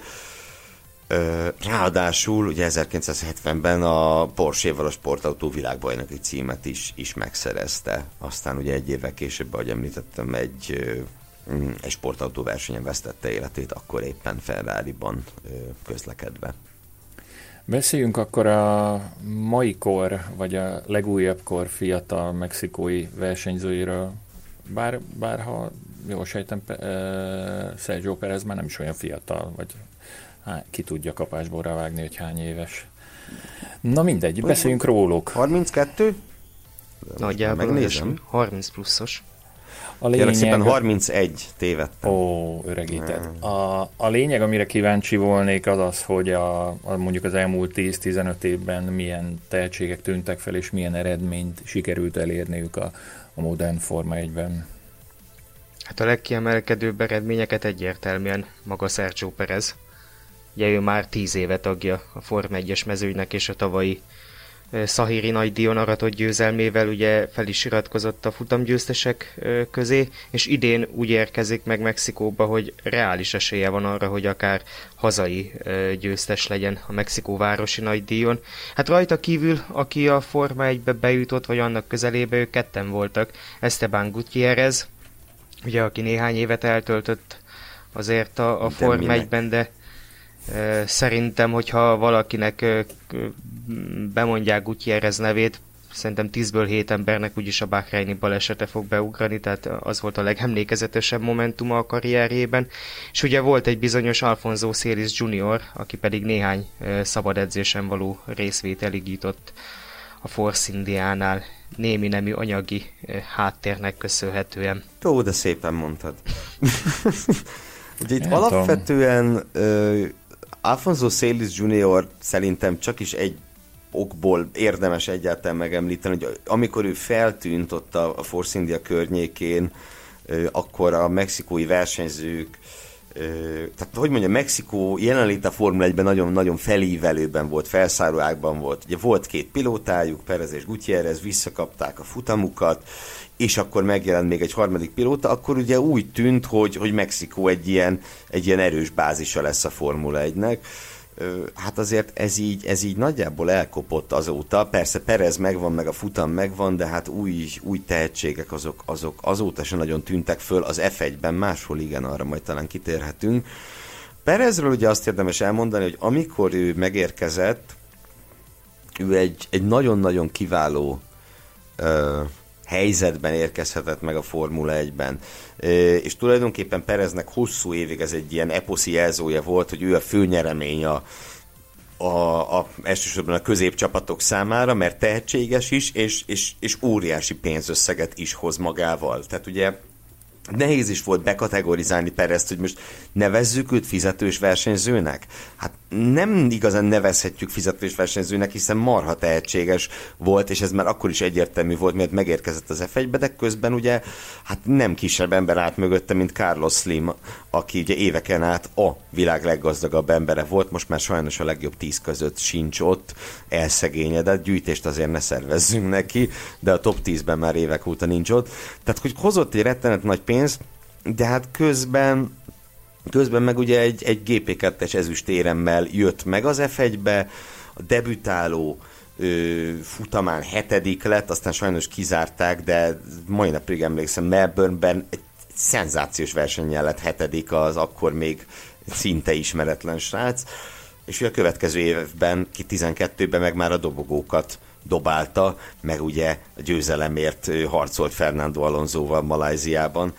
Ráadásul ugye 1970-ben a Porsche-val a sportautó világbajnoki címet is, is megszerezte. Aztán ugye egy évvel később, ahogy említettem, egy, mm, egy sportautó versenyen vesztette életét, akkor éppen Ferrari-ban közlekedve. Beszéljünk akkor a mai kor, vagy a legújabb kor fiatal mexikói versenyzőiről. Bár, bár ha jól sejtem, Sergio Perez már nem is olyan fiatal, vagy hát, ki tudja kapásból rávágni, hogy hány éves. Na mindegy, beszéljünk róluk. 32? Nagyjából megnézem. 30 pluszos. A lényeg... szépen 31 tévedtem. Ó, öregített. A, a lényeg, amire kíváncsi volnék, az az, hogy a, a mondjuk az elmúlt 10-15 évben milyen tehetségek tűntek fel, és milyen eredményt sikerült elérniük a, a modern Forma 1-ben. Hát a legkiemelkedőbb eredményeket egyértelműen maga Sergio Perez. Ugye ő már 10 éve tagja a Forma 1-es mezőnynek, és a tavalyi Szahiri nagy díjon aratott győzelmével ugye fel is iratkozott a futamgyőztesek közé, és idén úgy érkezik meg Mexikóba, hogy reális esélye van arra, hogy akár hazai győztes legyen a Mexikó városi nagy díjon. Hát rajta kívül, aki a Forma 1-be bejutott, vagy annak közelébe, ők ketten voltak. Esteban Gutierrez, ugye aki néhány évet eltöltött azért a, a Forma 1-ben, de Szerintem, hogyha valakinek bemondják Gutierrez nevét, szerintem 10-ből 7 embernek úgyis a Bahreini balesete fog beugrani, tehát az volt a legemlékezetesebb momentuma a karrierjében. És ugye volt egy bizonyos Alfonso Celis Junior, aki pedig néhány szabad edzésen való részvételig jutott a Force Indiánál némi nemű anyagi háttérnek köszönhetően. Jó, de szépen mondtad. Ugye itt alapvetően Alfonso Celis Junior szerintem csak is egy okból érdemes egyáltalán megemlíteni, hogy amikor ő feltűnt ott a, a Force India környékén, akkor a mexikói versenyzők tehát hogy mondja, Mexikó jelenlét a Formula 1-ben nagyon-nagyon felívelőben volt, felszállóákban volt. Ugye volt két pilótájuk, Perez és Gutierrez, visszakapták a futamukat, és akkor megjelent még egy harmadik pilóta, akkor ugye úgy tűnt, hogy, hogy Mexikó egy ilyen, egy ilyen erős bázisa lesz a Formula 1-nek. Hát azért ez így, ez így nagyjából elkopott azóta. Persze Perez megvan, meg a futam megvan, de hát új, új tehetségek azok, azok azóta sem nagyon tűntek föl. Az F1-ben máshol igen, arra majd talán kitérhetünk. Perezről ugye azt érdemes elmondani, hogy amikor ő megérkezett, ő egy, egy nagyon-nagyon kiváló helyzetben érkezhetett meg a Formula 1-ben. És tulajdonképpen Pereznek hosszú évig ez egy ilyen eposzi jelzója volt, hogy ő a főnyeremény a, a, a, elsősorban a középcsapatok számára, mert tehetséges is, és, és, és óriási pénzösszeget is hoz magával. Tehát ugye Nehéz is volt bekategorizálni Perezt, hogy most nevezzük őt fizetős versenyzőnek? Hát nem igazán nevezhetjük fizetős versenyzőnek, hiszen marha tehetséges volt, és ez már akkor is egyértelmű volt, mert megérkezett az f de közben ugye hát nem kisebb ember állt mögötte, mint Carlos Slim, aki ugye éveken át a világ leggazdagabb embere volt, most már sajnos a legjobb tíz között sincs ott, elszegényedett, gyűjtést azért ne szervezzünk neki, de a top 10-ben már évek óta nincs ott. Tehát, hogy hozott egy rettenet nagy pénz, de hát közben közben meg ugye egy, egy GP2-es ezüstéremmel jött meg az F1-be, a debütáló ö, futamán hetedik lett, aztán sajnos kizárták, de mai napig emlékszem, Melbourneben egy szenzációs versenyen lett hetedik az akkor még szinte ismeretlen srác, és ugye a következő évben, ki 12-ben meg már a dobogókat dobálta, meg ugye a győzelemért harcolt Fernando Alonsoval Malajziában.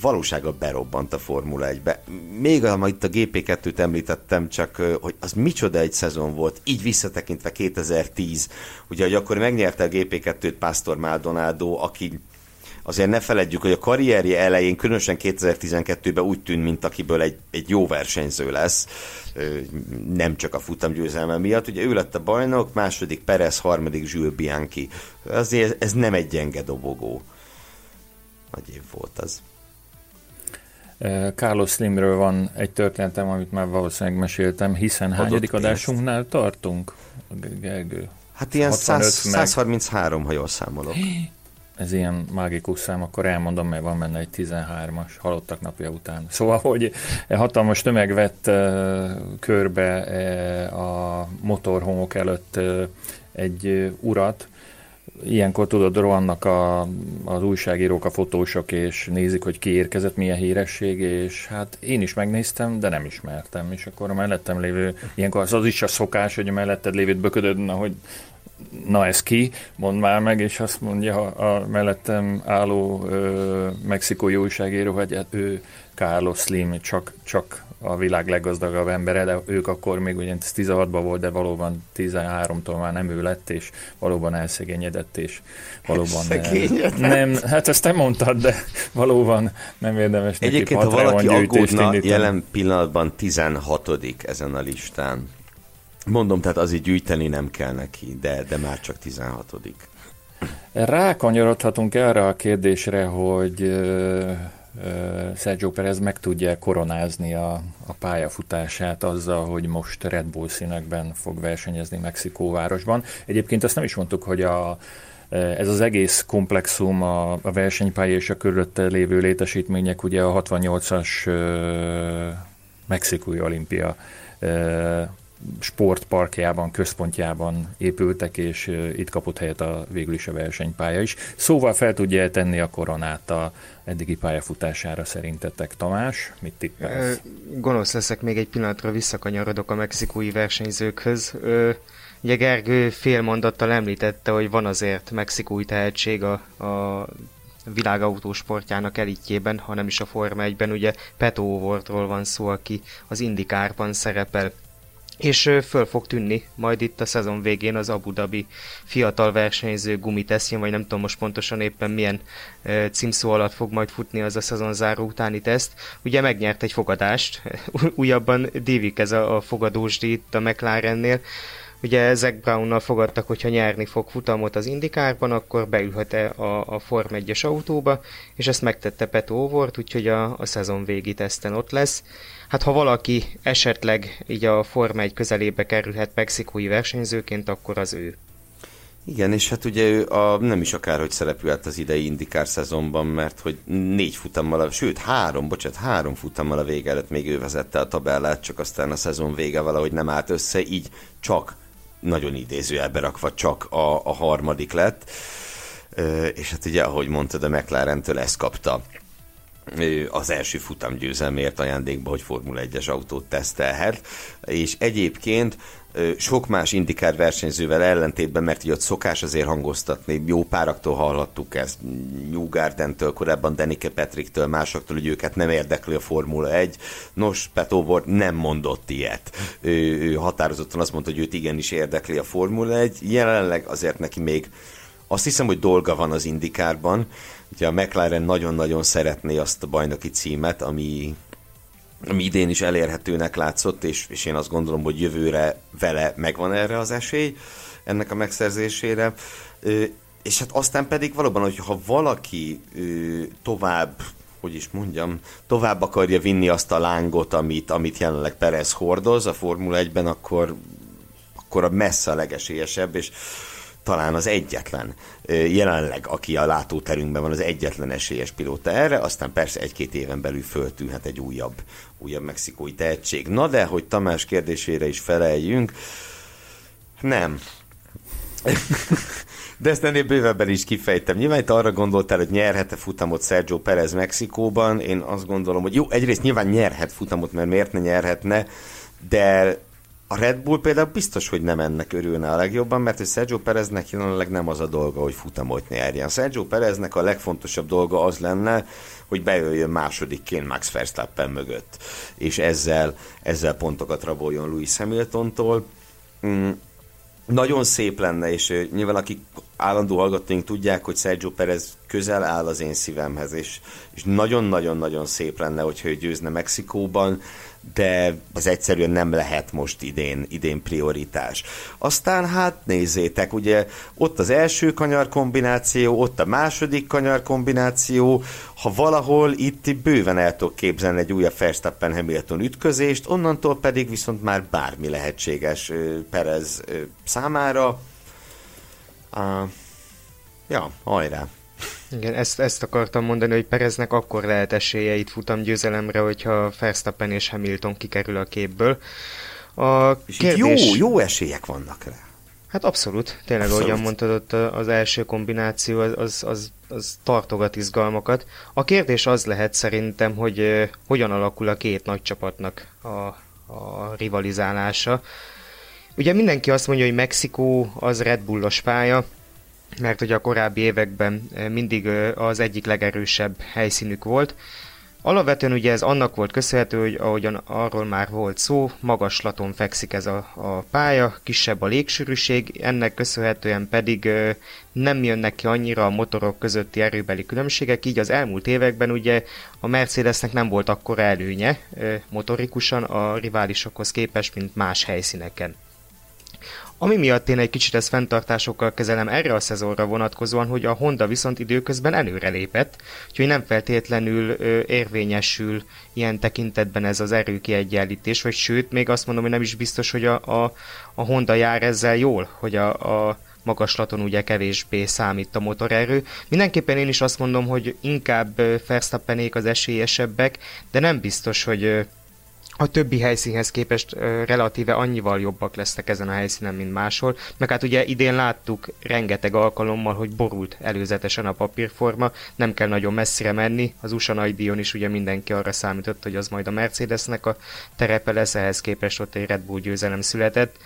Valósága berobbant a Formula 1-be. Még amit a GP2-t említettem, csak hogy az micsoda egy szezon volt, így visszatekintve 2010, ugye, hogy akkor megnyerte a GP2-t Pastor Maldonado, aki azért ne feledjük, hogy a karrierje elején, különösen 2012-ben úgy tűnt, mint akiből egy, egy jó versenyző lesz, nem csak a futam győzelme miatt. Ugye ő lett a bajnok, második Perez, harmadik Jules Bianchi. Azért ez nem egy gyenge dobogó. Nagy év volt az. Carlos Slimről van egy történetem, amit már valószínűleg meséltem, hiszen Adott hányadik pénzt. adásunknál tartunk, Gergő? Hát ilyen 100, 133, ha jól számolok. ez ilyen mágikus szám, akkor elmondom, mert van benne egy 13-as halottak napja után. Szóval, hogy hatalmas tömeg vett uh, körbe uh, a motorhomok előtt uh, egy urat, ilyenkor tudod, rohannak a, az újságírók, a fotósok, és nézik, hogy ki érkezett, milyen híresség, és hát én is megnéztem, de nem ismertem, és akkor a mellettem lévő, ilyenkor az, az is a szokás, hogy a melletted lévőt böködöd, na, hogy na ez ki, mondd már meg, és azt mondja a mellettem álló ö, mexikói újságíró, hogy hát ő Carlos Slim, csak, csak a világ leggazdagabb embere, de ők akkor még ugye 16-ban volt, de valóban 13-tól már nem ő lett, és valóban elszegényedett, és valóban nem, nem, hát ezt te mondtad, de valóban nem érdemes neki Egyébként, ha valaki aggódna, jelen pillanatban 16 ezen a listán. Mondom, tehát azért gyűjteni nem kell neki, de, de már csak 16 Rákanyarodhatunk erre a kérdésre, hogy Sergio Perez meg tudja koronázni a, a pályafutását azzal, hogy most Red Bull színekben fog versenyezni Mexikóvárosban. Egyébként azt nem is mondtuk, hogy a, ez az egész komplexum, a, a versenypálya és a körülötte lévő létesítmények ugye a 68-as Mexikói olimpia sportparkjában, központjában épültek, és itt kapott helyet a végül is a versenypálya is. Szóval fel tudja tenni a koronát a eddigi pályafutására szerintetek, Tamás? Mit tippelsz? Gonosz leszek, még egy pillanatra visszakanyarodok a mexikói versenyzőkhöz. Ugye Gergő fél mondattal említette, hogy van azért mexikói tehetség a, a világautósportjának elitjében, hanem is a Forma 1-ben. Ugye Peto Wortról van szó, aki az Indikárban szerepel és föl fog tűnni majd itt a szezon végén az Abu Dhabi fiatal versenyző gumitesztjén, vagy nem tudom most pontosan éppen milyen címszó alatt fog majd futni az a szezon záró utáni teszt. Ugye megnyert egy fogadást, újabban divik ez a, a fogadósdi itt a McLarennél, Ugye Zach Brownnal fogadtak, hogyha nyerni fog futamot az Indikárban, akkor beülhet -e a, a Form 1-es autóba, és ezt megtette Peto Ovort, úgyhogy a, a szezon végi teszten ott lesz. Hát ha valaki esetleg így a Forma 1 közelébe kerülhet mexikói versenyzőként, akkor az ő. Igen, és hát ugye ő a, nem is akár, hogy szerepült az idei indikár szezonban, mert hogy négy futammal, a, sőt három, bocsánat, három futammal a vége előtt még ő vezette a tabellát, csak aztán a szezon vége valahogy nem állt össze, így csak nagyon idézőjelbe rakva csak a, a harmadik lett. És hát ugye, ahogy mondtad, a McLaren-től ezt kapta az első futam győzelmért ajándékba, hogy Formula 1-es autót tesztelhet, és egyébként sok más indikár versenyzővel ellentétben, mert így ott szokás azért hangoztatni, jó páraktól hallhattuk ezt, Newgarden-től, korábban Denike Petriktől, másoktól, hogy őket nem érdekli a Formula 1. Nos, Petovor nem mondott ilyet. Ő, ő határozottan azt mondta, hogy őt igenis érdekli a Formula 1. Jelenleg azért neki még azt hiszem, hogy dolga van az indikárban. Ugye a McLaren nagyon-nagyon szeretné azt a bajnoki címet, ami ami idén is elérhetőnek látszott, és, és én azt gondolom, hogy jövőre vele megvan erre az esély, ennek a megszerzésére. És hát aztán pedig valóban, hogy ha valaki tovább hogy is mondjam, tovább akarja vinni azt a lángot, amit, amit jelenleg Perez hordoz a Formula 1-ben, akkor, akkor a messze a legesélyesebb, és talán az egyetlen jelenleg, aki a látóterünkben van, az egyetlen esélyes pilóta erre, aztán persze egy-két éven belül föltűnhet egy újabb, újabb mexikói tehetség. Na de, hogy Tamás kérdésére is feleljünk, nem. De ezt ennél bővebben is kifejtem. Nyilván itt arra gondoltál, hogy nyerhet-e futamot Sergio Perez Mexikóban. Én azt gondolom, hogy jó, egyrészt nyilván nyerhet futamot, mert miért ne nyerhetne, de a Red Bull például biztos, hogy nem ennek örülne a legjobban, mert hogy Sergio Pereznek jelenleg nem az a dolga, hogy futamot nyerjen. Sergio Pereznek a legfontosabb dolga az lenne, hogy bejöjjön másodikként Max Verstappen mögött, és ezzel, ezzel pontokat raboljon Louis Hamiltontól. Mm, nagyon szép lenne, és nyilván akik állandó hallgatóink tudják, hogy Sergio Perez közel áll az én szívemhez, és, és nagyon-nagyon-nagyon szép lenne, hogyha ő győzne Mexikóban, de ez egyszerűen nem lehet most idén, idén prioritás. Aztán hát nézzétek, ugye ott az első kanyar kombináció, ott a második kanyar kombináció, ha valahol itt bőven el tudok képzelni egy újabb Verstappen Hamilton ütközést, onnantól pedig viszont már bármi lehetséges Perez számára. Uh, ja, hajrá! Igen, ezt, ezt akartam mondani, hogy Pereznek akkor lehet esélye itt futam győzelemre, hogyha Verstappen és Hamilton kikerül a képből. A és kérdés... jó, jó esélyek vannak rá. Hát abszolút, tényleg abszolút. ahogyan mondtad, ott az első kombináció az, az, az, az tartogat izgalmakat. A kérdés az lehet szerintem, hogy hogyan alakul a két nagy csapatnak a, a rivalizálása. Ugye mindenki azt mondja, hogy Mexikó az Red Bullos pálya, mert hogy a korábbi években mindig az egyik legerősebb helyszínük volt. Alapvetően ugye ez annak volt köszönhető, hogy ahogyan arról már volt szó, magaslaton fekszik ez a, a pálya, kisebb a légsűrűség, ennek köszönhetően pedig ö, nem jönnek ki annyira a motorok közötti erőbeli különbségek, így az elmúlt években ugye a Mercedesnek nem volt akkora előnye motorikusan a riválisokhoz képest, mint más helyszíneken. Ami miatt én egy kicsit ezt fenntartásokkal kezelem erre a szezonra vonatkozóan, hogy a Honda viszont időközben előrelépett, úgyhogy nem feltétlenül ö, érvényesül ilyen tekintetben ez az erőkiegyenlítés, vagy sőt, még azt mondom, hogy nem is biztos, hogy a, a, a Honda jár ezzel jól, hogy a, a magaslaton ugye kevésbé számít a motorerő. Mindenképpen én is azt mondom, hogy inkább Verstappenék az esélyesebbek, de nem biztos, hogy a többi helyszínhez képest ö, relatíve annyival jobbak lesznek ezen a helyszínen, mint máshol. Meg hát ugye idén láttuk rengeteg alkalommal, hogy borult előzetesen a papírforma, nem kell nagyon messzire menni. Az USA nagydíjon is ugye mindenki arra számított, hogy az majd a Mercedesnek a terepe lesz, ehhez képest ott egy Red Bull győzelem született.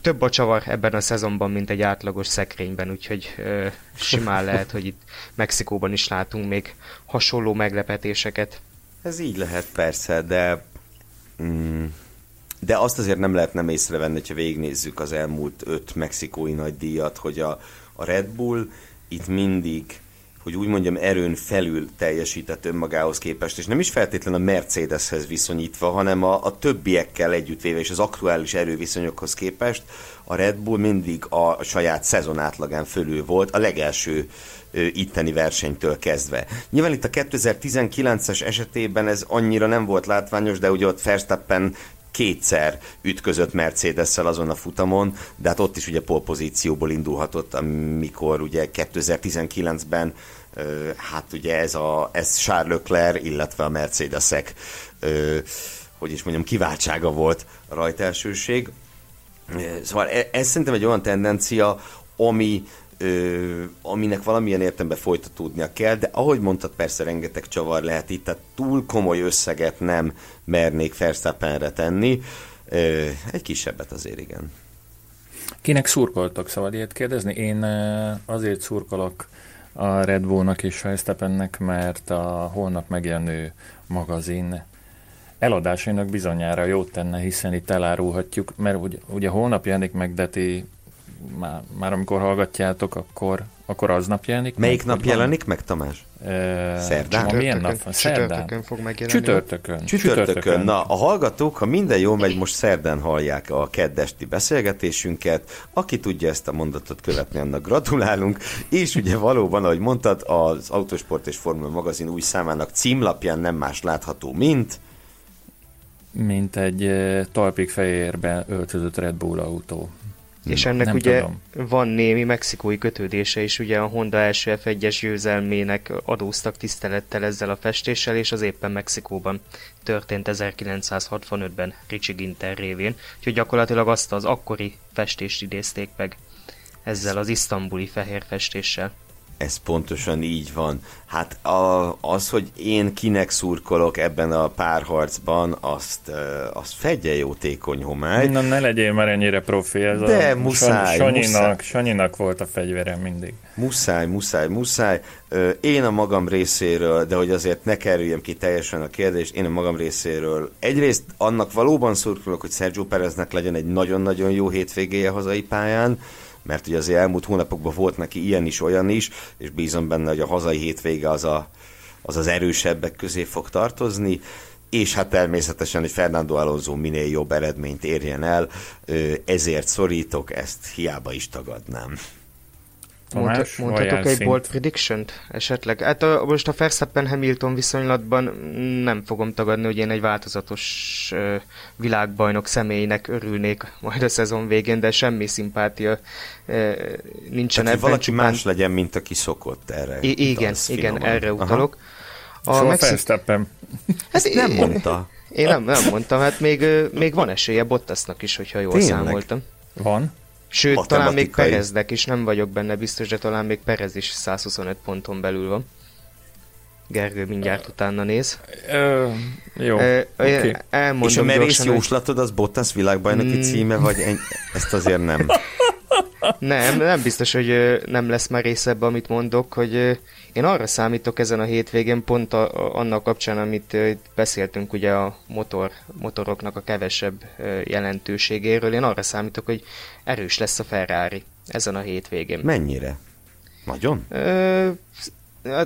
Több a csavar ebben a szezonban, mint egy átlagos szekrényben, úgyhogy ö, simán lehet, hogy itt Mexikóban is látunk még hasonló meglepetéseket. Ez így lehet persze, de Mm, de azt azért nem lehet nem észrevenni, ha végignézzük az elmúlt öt mexikói nagy díjat, hogy a, a Red Bull itt mindig hogy úgy mondjam, erőn felül teljesített önmagához képest, és nem is feltétlenül a Mercedeshez viszonyítva, hanem a, a többiekkel együttvéve és az aktuális erőviszonyokhoz képest a Red Bull mindig a saját szezon átlagán fölül volt, a legelső itteni versenytől kezdve. Nyilván itt a 2019-es esetében ez annyira nem volt látványos, de ugye ott Verstappen kétszer ütközött mercedes azon a futamon, de hát ott is ugye polpozícióból indulhatott, amikor ugye 2019-ben hát ugye ez, a, ez Charles Leclerc, illetve a Mercedesek hogy is mondjam, kiváltsága volt a rajtelsőség. Szóval e, ez szerintem egy olyan tendencia, ami ö, aminek valamilyen értelemben folytatódnia kell, de ahogy mondtad, persze rengeteg csavar lehet itt, tehát túl komoly összeget nem mernék Verstappenre tenni, ö, egy kisebbet azért igen. Kinek szurkoltak, szabad ilyet kérdezni? Én azért szurkolok a Red Bullnak és Verstappennek, mert a holnap megjelenő magazin eladásainak bizonyára jót tenne, hiszen itt elárulhatjuk, mert ugye, ugye holnap jelenik meg, de ti már, már amikor hallgatjátok, akkor, akkor aznap jelenik Melyik meg, nap jelenik meg, Tamás? E, Szerdán? Ma milyen nap van? Szerdán? Csütörtökön fog megjelenni. Csütörtökön. Csütörtökön. Csütörtökön. Na, a hallgatók, ha minden jól megy, most szerdán hallják a keddesti beszélgetésünket. Aki tudja ezt a mondatot követni, annak gratulálunk. És ugye valóban, ahogy mondtad, az Autosport és Formula magazin új számának címlapján nem más látható, mint mint egy talpig fehérbe öltözött Red Bull autó. És ennek nem ugye tudom. van némi mexikói kötődése is, ugye a Honda első F1-es győzelmének adóztak tisztelettel ezzel a festéssel, és az éppen Mexikóban történt 1965-ben Richie Ginter révén, úgyhogy gyakorlatilag azt az akkori festést idézték meg ezzel az isztambuli fehér festéssel. Ez pontosan így van. Hát a, az, hogy én kinek szurkolok ebben a párharcban, azt, azt fedje jótékony homály. Na, ne legyél már ennyire profi, ez De a muszáj, Sanyinak, muszáj. Sanyinak volt a fegyverem mindig. Muszáj, muszáj, muszáj. Én a magam részéről, de hogy azért ne kerüljem ki teljesen a kérdés, én a magam részéről egyrészt annak valóban szurkolok, hogy Sergio Pereznek legyen egy nagyon-nagyon jó hétvégéje hazai pályán, mert ugye az elmúlt hónapokban volt neki ilyen is, olyan is, és bízom benne, hogy a hazai hétvége az a, az, az erősebbek közé fog tartozni, és hát természetesen, hogy Fernando Alonso minél jobb eredményt érjen el, ezért szorítok, ezt hiába is tagadnám. Tomás, mondhatok egy bold prediction esetleg? Hát a, most a Verstappen Hamilton viszonylatban nem fogom tagadni, hogy én egy változatos uh, világbajnok személynek örülnék majd a szezon végén, de semmi szimpátia uh, nincsen ebben. valaki csupán... más legyen, mint aki szokott erre. I- igen, igen, erre utalok. Aha. A szóval Mexik... Verstappen. Ezt nem mondta. Én nem, nem mondtam, hát még, még van esélye Bottasnak is, hogyha jól Tényleg? számoltam. Van. Sőt, talán még Pereznek is, nem vagyok benne biztos, de talán még Perez is 125 ponton belül van. Gergő mindjárt utána néz. Ö, jó, Ö, okay. elmondom És a merész jóslatod az Bottas világbajnoki mm. címe, vagy en... ezt azért nem? Nem, nem biztos, hogy nem lesz már része ebbe, amit mondok, hogy én arra számítok ezen a hétvégén, pont a, annak kapcsán, amit beszéltünk ugye a motor, motoroknak a kevesebb jelentőségéről, én arra számítok, hogy erős lesz a Ferrari ezen a hétvégén. Mennyire? Nagyon? Ö,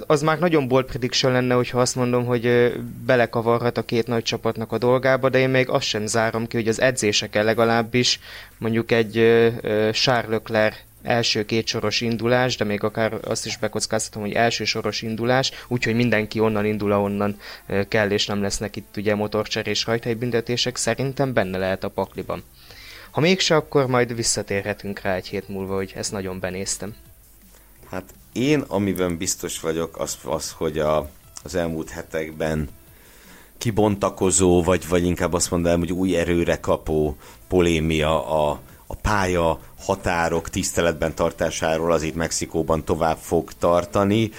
az már nagyon bold prediction lenne, hogyha azt mondom, hogy belekavarhat a két nagy csapatnak a dolgába, de én még azt sem zárom ki, hogy az edzéseken legalábbis mondjuk egy Charles Leclerc első két soros indulás, de még akár azt is bekockáztatom, hogy első soros indulás, úgyhogy mindenki onnan indul, ahonnan kell, és nem lesznek itt ugye motorcserés büntetések, szerintem benne lehet a pakliban. Ha mégse, akkor majd visszatérhetünk rá egy hét múlva, hogy ezt nagyon benéztem. Hát én, amiben biztos vagyok, az, az hogy a, az elmúlt hetekben kibontakozó, vagy, vagy inkább azt mondanám, hogy új erőre kapó polémia a, a pálya határok tiszteletben tartásáról az itt Mexikóban tovább fog tartani,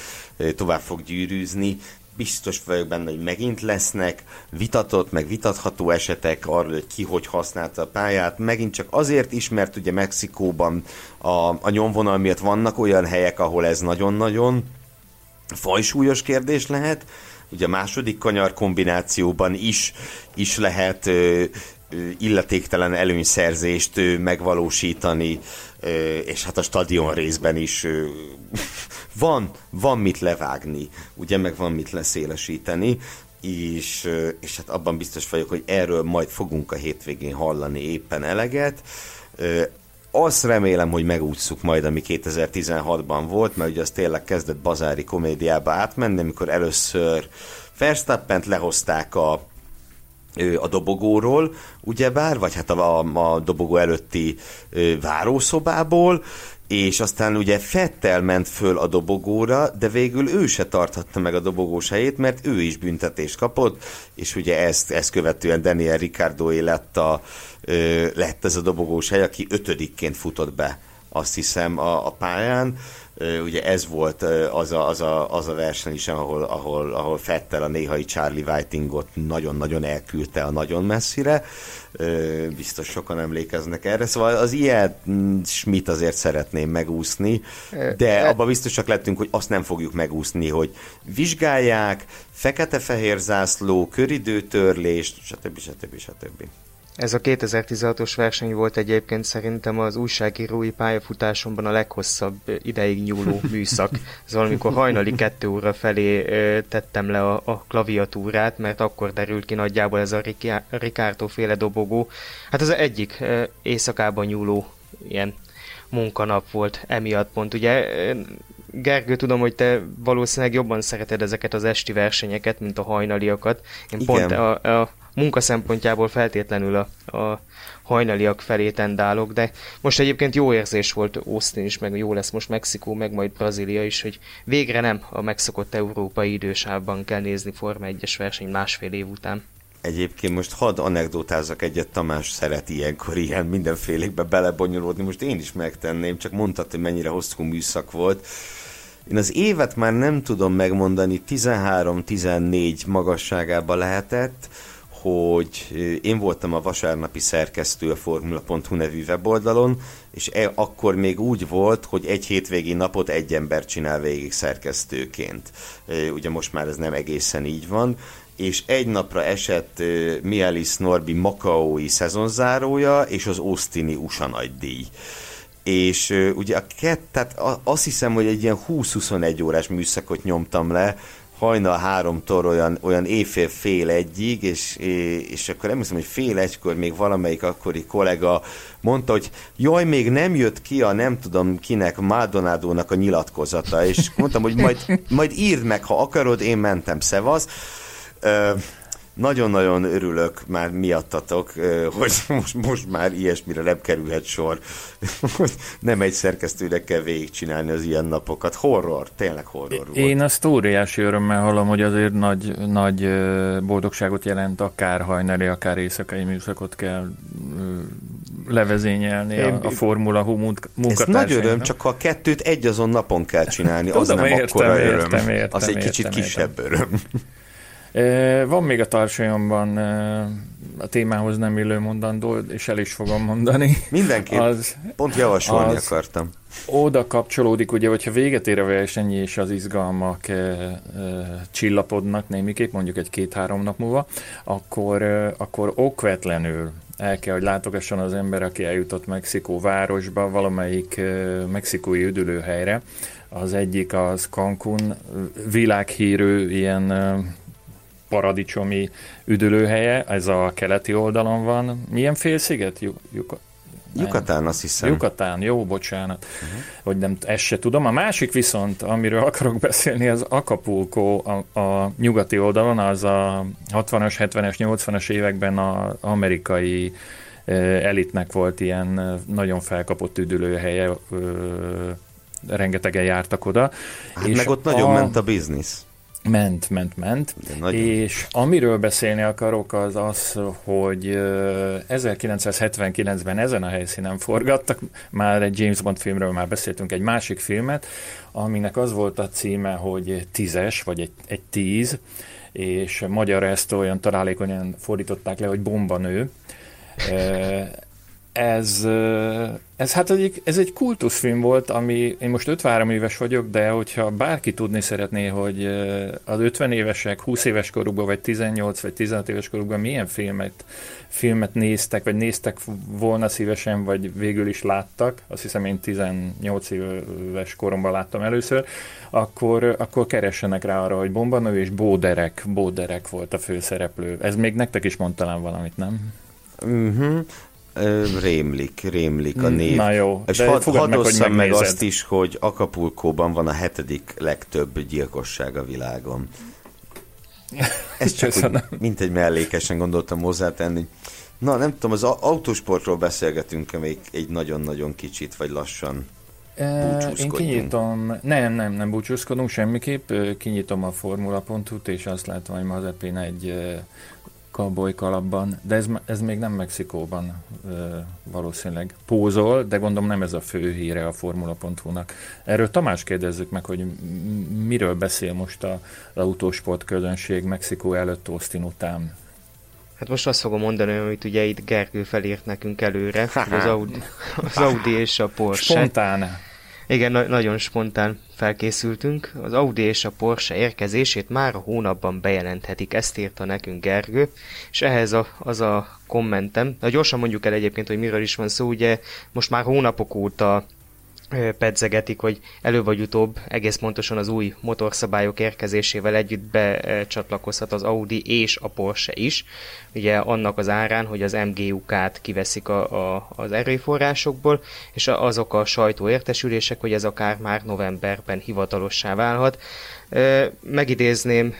tovább fog gyűrűzni. Biztos vagyok benne, hogy megint lesznek vitatott, meg vitatható esetek arról, hogy ki hogy használta a pályát. Megint csak azért is, mert ugye Mexikóban a, a nyomvonal miatt vannak olyan helyek, ahol ez nagyon-nagyon fajsúlyos kérdés lehet. Ugye a második kanyar kombinációban is, is lehet ö, illetéktelen előnyszerzést megvalósítani, és hát a stadion részben is van, van mit levágni, ugye, meg van mit leszélesíteni, és, és hát abban biztos vagyok, hogy erről majd fogunk a hétvégén hallani éppen eleget. Azt remélem, hogy megúszszuk majd, ami 2016-ban volt, mert ugye az tényleg kezdett bazári komédiába átmenni, amikor először Verstappent lehozták a a dobogóról, ugyebár, vagy hát a, a, dobogó előtti várószobából, és aztán ugye Fettel ment föl a dobogóra, de végül ő se tarthatta meg a dobogós helyét, mert ő is büntetést kapott, és ugye ezt, ezt követően Daniel Ricardo lett, a, lett ez a dobogós hely, aki ötödikként futott be azt hiszem a, a pályán, ugye ez volt az a, az a, az a verseny is, ahol, ahol, ahol Fettel a néhai Charlie Whitingot nagyon-nagyon elküldte a nagyon messzire. Biztos sokan emlékeznek erre. Szóval az ilyen Schmidt azért szeretném megúszni, de abban biztosak lettünk, hogy azt nem fogjuk megúszni, hogy vizsgálják, fekete-fehér zászló, köridőtörlést, stb. stb. stb. stb. Ez a 2016-os verseny volt egyébként szerintem az újságírói pályafutásomban a leghosszabb ideig nyúló műszak. Ez valamikor hajnali kettő óra felé tettem le a, a klaviatúrát, mert akkor derült ki nagyjából ez a Ricardo féle dobogó. Hát az egyik éjszakában nyúló ilyen munkanap volt emiatt pont. Ugye Gergő, tudom, hogy te valószínűleg jobban szereted ezeket az esti versenyeket, mint a hajnaliakat. Én Igen. pont a, a munka szempontjából feltétlenül a, a hajnaliak felé tendálok, de most egyébként jó érzés volt Austin is, meg jó lesz most Mexikó, meg majd Brazília is, hogy végre nem a megszokott európai idősávban kell nézni Forma 1-es verseny másfél év után. Egyébként most hadd anekdotázzak egyet, Tamás szeret ilyenkor ilyen mindenfélékbe belebonyolódni, most én is megtenném, csak mondtad, hogy mennyire hosszú műszak volt. Én az évet már nem tudom megmondani, 13-14 magasságában lehetett, hogy én voltam a vasárnapi szerkesztő a Formula.hu nevű weboldalon, és e, akkor még úgy volt, hogy egy hétvégi napot egy ember csinál végig szerkesztőként. Ugye most már ez nem egészen így van, és egy napra esett Mielis Norbi Makaói szezonzárója, és az Austini USA nagy díj és uh, ugye a kett, tehát azt hiszem, hogy egy ilyen 20-21 órás műszakot nyomtam le, hajnal háromtól olyan, olyan éjfél fél egyig, és, és akkor emlékszem, hogy fél egykor még valamelyik akkori kollega mondta, hogy jaj, még nem jött ki a nem tudom kinek, Maldonadónak a nyilatkozata, és mondtam, hogy majd, majd írd meg, ha akarod, én mentem, szevasz. Nagyon-nagyon örülök már miattatok, hogy most, most már ilyesmire nem kerülhet sor. nem egy szerkesztőnek kell végigcsinálni az ilyen napokat. Horror, tényleg horror volt. Én azt óriási örömmel hallom, hogy azért nagy, nagy boldogságot jelent, akár hajnali, akár éjszakai műszakot kell levezényelni a, a Formula Hú munkatársaimnak. Ez nagy öröm, csak ha a kettőt egy azon napon kell csinálni, az Tudom, nem értem, akkora értem, öröm. Értem, értem, az egy kicsit értem, kisebb értem. öröm. Van még a társadalomban a témához nem illő mondandó, és el is fogom mondani. Mindenképp, az, pont javasolni az akartam. Oda kapcsolódik, ugye, hogyha véget ér a verseny, és az izgalmak e, e, csillapodnak némiképp, mondjuk egy két-három nap múlva, akkor, e, akkor okvetlenül el kell, hogy látogasson az ember, aki eljutott Mexikó városba, valamelyik e, mexikói üdülőhelyre. Az egyik az Cancún, világhírű ilyen paradicsomi üdülőhelye, ez a keleti oldalon van. Milyen félsziget? Yucatán, azt hiszem. Yucatán, jó, bocsánat, uh-huh. hogy nem, ezt se tudom. A másik viszont, amiről akarok beszélni, az Acapulco a, a nyugati oldalon, az a 60-as, 70-es, 80-as években az amerikai elitnek volt ilyen nagyon felkapott üdülőhelye, rengetegen jártak oda. Hát és meg ott nagyon a... ment a biznisz. Ment, ment, ment. És amiről beszélni akarok, az az, hogy 1979-ben ezen a helyszínen forgattak, már egy James Bond filmről már beszéltünk, egy másik filmet, aminek az volt a címe, hogy tízes, vagy egy, egy tíz, és magyarra ezt olyan találékonyan fordították le, hogy bombanő ez, ez hát egy, ez egy kultuszfilm volt, ami, én most 53 éves vagyok, de hogyha bárki tudni szeretné, hogy az 50 évesek 20 éves korukban, vagy 18 vagy 16 éves korukban milyen filmet, filmet néztek, vagy néztek volna szívesen, vagy végül is láttak, azt hiszem én 18 éves koromban láttam először, akkor, akkor keressenek rá arra, hogy Bombanő és Bóderek, Bóderek volt a főszereplő. Ez még nektek is mond valamit, nem? Uh-huh. Rémlik, rémlik a hmm, név. Na jó, És hadd had meg, meg azt is, hogy Acapulcóban van a hetedik legtöbb gyilkosság a világon. Ez csak úgy, mint egy mellékesen gondoltam hozzátenni. Na, nem tudom, az autósportról beszélgetünk még egy nagyon-nagyon kicsit, vagy lassan Én kinyitom, nem, nem, nem búcsúzkodunk semmiképp, kinyitom a formula.hu-t, és azt látom, hogy Mazepin egy cowboy kalapban, de ez, ez még nem Mexikóban ö, valószínűleg pózol, de gondolom nem ez a fő híre a Formula.hu-nak. Erről Tamás kérdezzük meg, hogy miről beszél most a, az autósport közönség Mexikó előtt, Austin után. Hát most azt fogom mondani, amit ugye itt Gergő felírt nekünk előre, az Audi, az Audi és a Porsche. Spontán. Igen, na- nagyon spontán felkészültünk. Az Audi és a Porsche érkezését már a hónapban bejelenthetik, ezt írta nekünk Gergő, és ehhez a, az a kommentem, na gyorsan mondjuk el egyébként, hogy miről is van szó, ugye most már hónapok óta pedzegetik, hogy elő vagy utóbb egész pontosan az új motorszábályok érkezésével együtt becsatlakozhat az Audi és a Porsche is. Ugye annak az árán, hogy az MGUK-t kiveszik a, a, az erőforrásokból, és azok a sajtóértesülések, hogy ez akár már novemberben hivatalossá válhat. Megidézném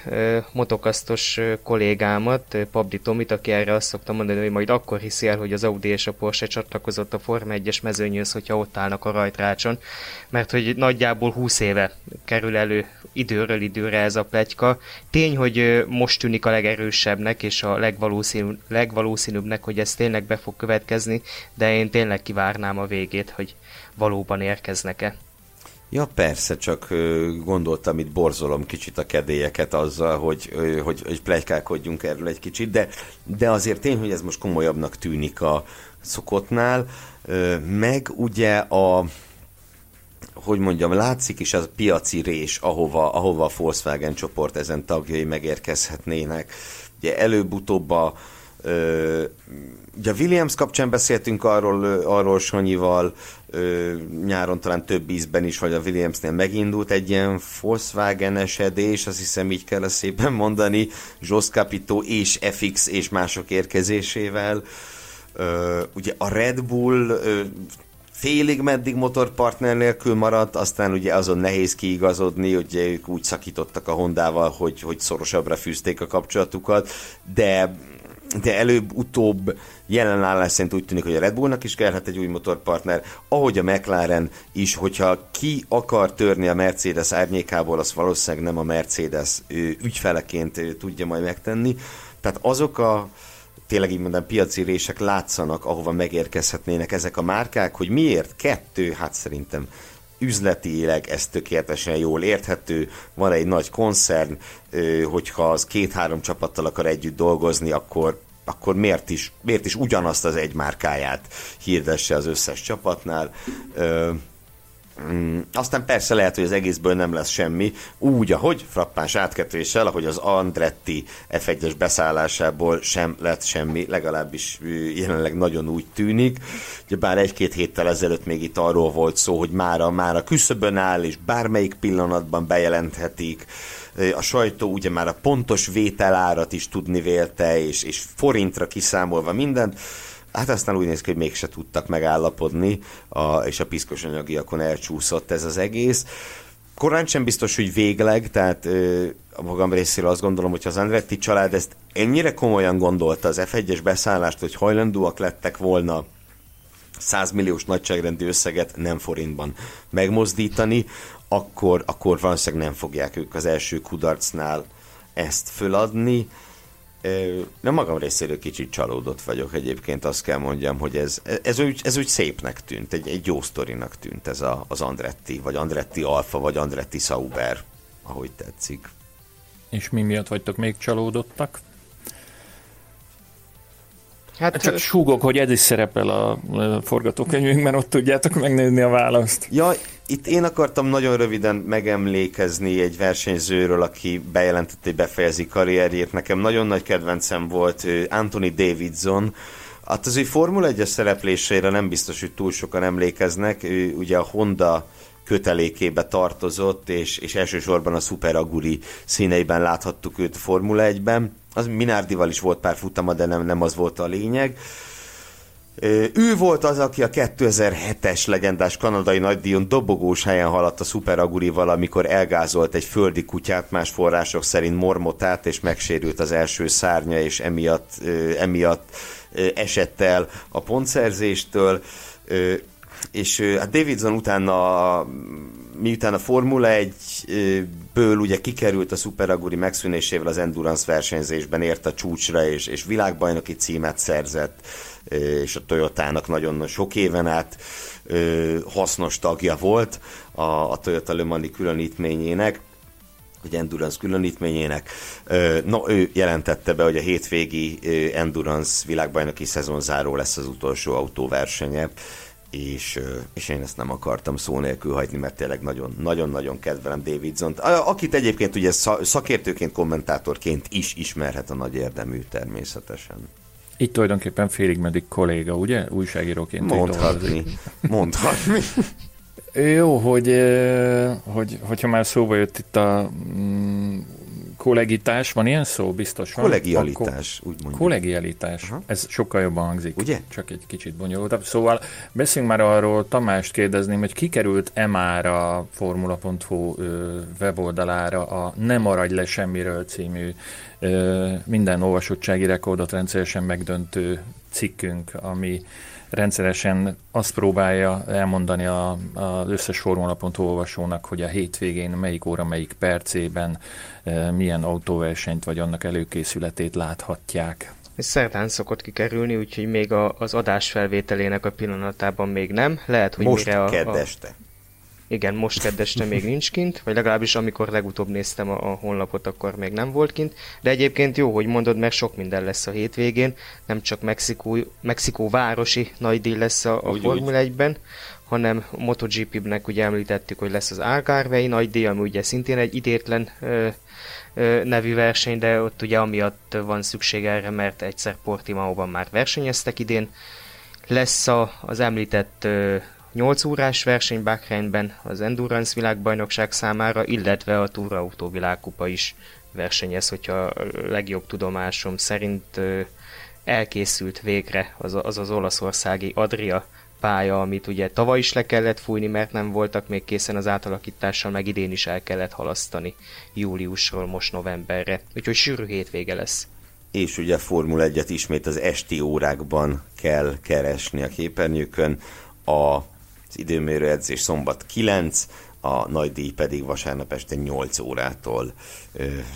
motokasztos kollégámat, Pabdi Tomit, aki erre azt szokta mondani, hogy majd akkor hiszi el, hogy az Audi és a Porsche csatlakozott a Forma 1-es mezőnyhöz, hogyha ott állnak a rajtrácson, mert hogy nagyjából 20 éve kerül elő időről időre ez a pletyka. Tény, hogy most tűnik a legerősebbnek és a legvalószínű, legvalószínűbbnek, hogy ez tényleg be fog következni, de én tényleg kivárnám a végét, hogy valóban érkeznek-e. Ja, persze, csak gondoltam, itt borzolom kicsit a kedélyeket azzal, hogy, hogy, hogy plegykálkodjunk erről egy kicsit, de, de azért tény, hogy ez most komolyabbnak tűnik a szokottnál, meg ugye a hogy mondjam, látszik is az piaci rés, ahova, ahova a Volkswagen csoport ezen tagjai megérkezhetnének. Ugye előbb-utóbb a Ugye Williams kapcsán beszéltünk arról, arról Sanyival, nyáron talán több ízben is, hogy a Williamsnél megindult egy ilyen Volkswagen esedés, azt hiszem így kell ezt szépen mondani, Jos Capito és FX és mások érkezésével. Ugye a Red Bull félig meddig motorpartner nélkül maradt, aztán ugye azon nehéz kiigazodni, hogy ők úgy szakítottak a Hondával, hogy, hogy szorosabbra fűzték a kapcsolatukat, de de előbb-utóbb jelenállás szerint úgy tűnik, hogy a Red Bullnak is kellhet egy új motorpartner, ahogy a McLaren is, hogyha ki akar törni a Mercedes árnyékából, az valószínűleg nem a Mercedes ügyfeleként tudja majd megtenni. Tehát azok a tényleg így mondom, piaci rések látszanak, ahova megérkezhetnének ezek a márkák, hogy miért kettő, hát szerintem üzletileg ez tökéletesen jól érthető, van egy nagy koncern, hogyha az két-három csapattal akar együtt dolgozni, akkor akkor miért is, miért is ugyanazt az egy márkáját hirdesse az összes csapatnál. Mm, aztán persze lehet, hogy az egészből nem lesz semmi, úgy, ahogy frappáns átketéssel, ahogy az Andretti F1-es beszállásából sem lett semmi, legalábbis jelenleg nagyon úgy tűnik. Ugye bár egy-két héttel ezelőtt még itt arról volt szó, hogy már a, már a küszöbön áll, és bármelyik pillanatban bejelenthetik, a sajtó ugye már a pontos vételárat is tudni vélte, és, és forintra kiszámolva mindent, Hát aztán úgy néz ki, hogy mégse tudtak megállapodni, a, és a piszkos anyagiakon elcsúszott ez az egész. Korán sem biztos, hogy végleg, tehát ö, a magam részéről azt gondolom, hogy az Andretti család ezt ennyire komolyan gondolta az F1-es beszállást, hogy hajlandóak lettek volna 100 milliós nagyságrendű összeget nem forintban megmozdítani, akkor, akkor valószínűleg nem fogják ők az első kudarcnál ezt föladni. Nem magam részéről kicsit csalódott vagyok egyébként, azt kell mondjam, hogy ez, ez, úgy, ez úgy szépnek tűnt, egy, egy jó sztorinak tűnt ez a, az Andretti, vagy Andretti Alfa, vagy Andretti Sauber, ahogy tetszik. És mi miatt vagytok még csalódottak? Hát, Csak súgok, hogy ez is szerepel a forgatókönyvünkben, ott tudjátok megnézni a választ. Ja, itt én akartam nagyon röviden megemlékezni egy versenyzőről, aki bejelentette, hogy befejezi karrierjét. Nekem nagyon nagy kedvencem volt Anthony Davidson, Hát az ő Formula 1 szereplésére nem biztos, hogy túl sokan emlékeznek. Ő ugye a Honda kötelékébe tartozott, és, és elsősorban a Super Aguri színeiben láthattuk őt Formula 1-ben. Az Minardival is volt pár futama, de nem, nem az volt a lényeg. Ő volt az, aki a 2007-es legendás kanadai nagydíjon dobogós helyen haladt a Super Agurival, amikor elgázolt egy földi kutyát, más források szerint mormotát, és megsérült az első szárnya, és emiatt, emiatt esett el a pontszerzéstől és hát Davidson utána, miután a Formula 1-ből ugye kikerült a Super megszűnésével az Endurance versenyzésben ért a csúcsra, és, és világbajnoki címet szerzett, és a Toyotának nagyon sok éven át hasznos tagja volt a, a Toyota Le Mani különítményének vagy Endurance különítményének. No, ő jelentette be, hogy a hétvégi Endurance világbajnoki szezonzáró lesz az utolsó autóversenye és, és én ezt nem akartam szó nélkül hagyni, mert tényleg nagyon-nagyon kedvelem davidson akit egyébként ugye szakértőként, kommentátorként is ismerhet a nagy érdemű természetesen. Itt tulajdonképpen félig meddig kolléga, ugye? Újságíróként. Mondhatni. Mondhatni. Jó, hogy, hogy, hogyha már szóba jött itt a mm, kollegitás, van ilyen szó? Biztos van? Kollegialitás, úgy mondjuk. Kollegialitás, Aha. ez sokkal jobban hangzik. Ugye? Csak egy kicsit bonyolultabb. Szóval beszéljünk már arról, Tamást kérdezném, hogy kikerült-e már a Formula.hu weboldalára a Ne maradj le semmiről című minden olvasottsági rekordot rendszeresen megdöntő cikkünk, ami rendszeresen azt próbálja elmondani a, az összes formula.hu olvasónak, hogy a hétvégén melyik óra, melyik percében e, milyen autóversenyt vagy annak előkészületét láthatják. Ez szerdán szokott kikerülni, úgyhogy még a, az adás felvételének a pillanatában még nem. Lehet, hogy Most mire a. A, igen, most keddeste még nincs kint, vagy legalábbis amikor legutóbb néztem a, a honlapot, akkor még nem volt kint. De egyébként jó, hogy mondod, mert sok minden lesz a hétvégén, nem csak Mexikó, Mexikó városi nagy díj lesz a, a Formula 1-ben, hanem MotoGP-nek ugye említettük, hogy lesz az Algarvei nagy díj, ami ugye szintén egy idétlen ö, ö, nevű verseny, de ott ugye amiatt van szükség erre, mert egyszer Portimaóban már versenyeztek idén. Lesz a, az említett ö, 8 órás verseny Bahreinben az Endurance világbajnokság számára, illetve a Tour Auto világkupa is versenyez, hogyha a legjobb tudomásom szerint elkészült végre az az, az olaszországi Adria pálya, amit ugye tavaly is le kellett fújni, mert nem voltak még készen az átalakítással, meg idén is el kellett halasztani júliusról most novemberre. Úgyhogy sűrű hétvége lesz. És ugye Formula 1-et ismét az esti órákban kell keresni a képernyőkön. A, az időmérő edzés szombat 9, a nagy díj pedig vasárnap este 8 órától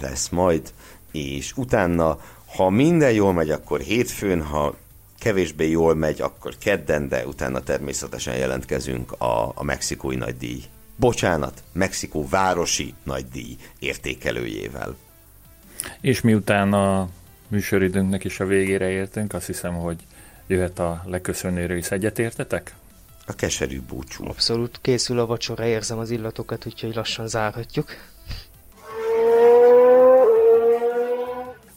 lesz majd, és utána, ha minden jól megy, akkor hétfőn, ha kevésbé jól megy, akkor kedden, de utána természetesen jelentkezünk a, a mexikói nagydíj. Bocsánat, Mexikó városi nagydíj értékelőjével. És miután a műsoridőnknek is a végére értünk, azt hiszem, hogy jöhet a leköszönő rész. Egyetértetek? A keserű búcsú. Abszolút készül a vacsora, érzem az illatokat, úgyhogy lassan zárhatjuk.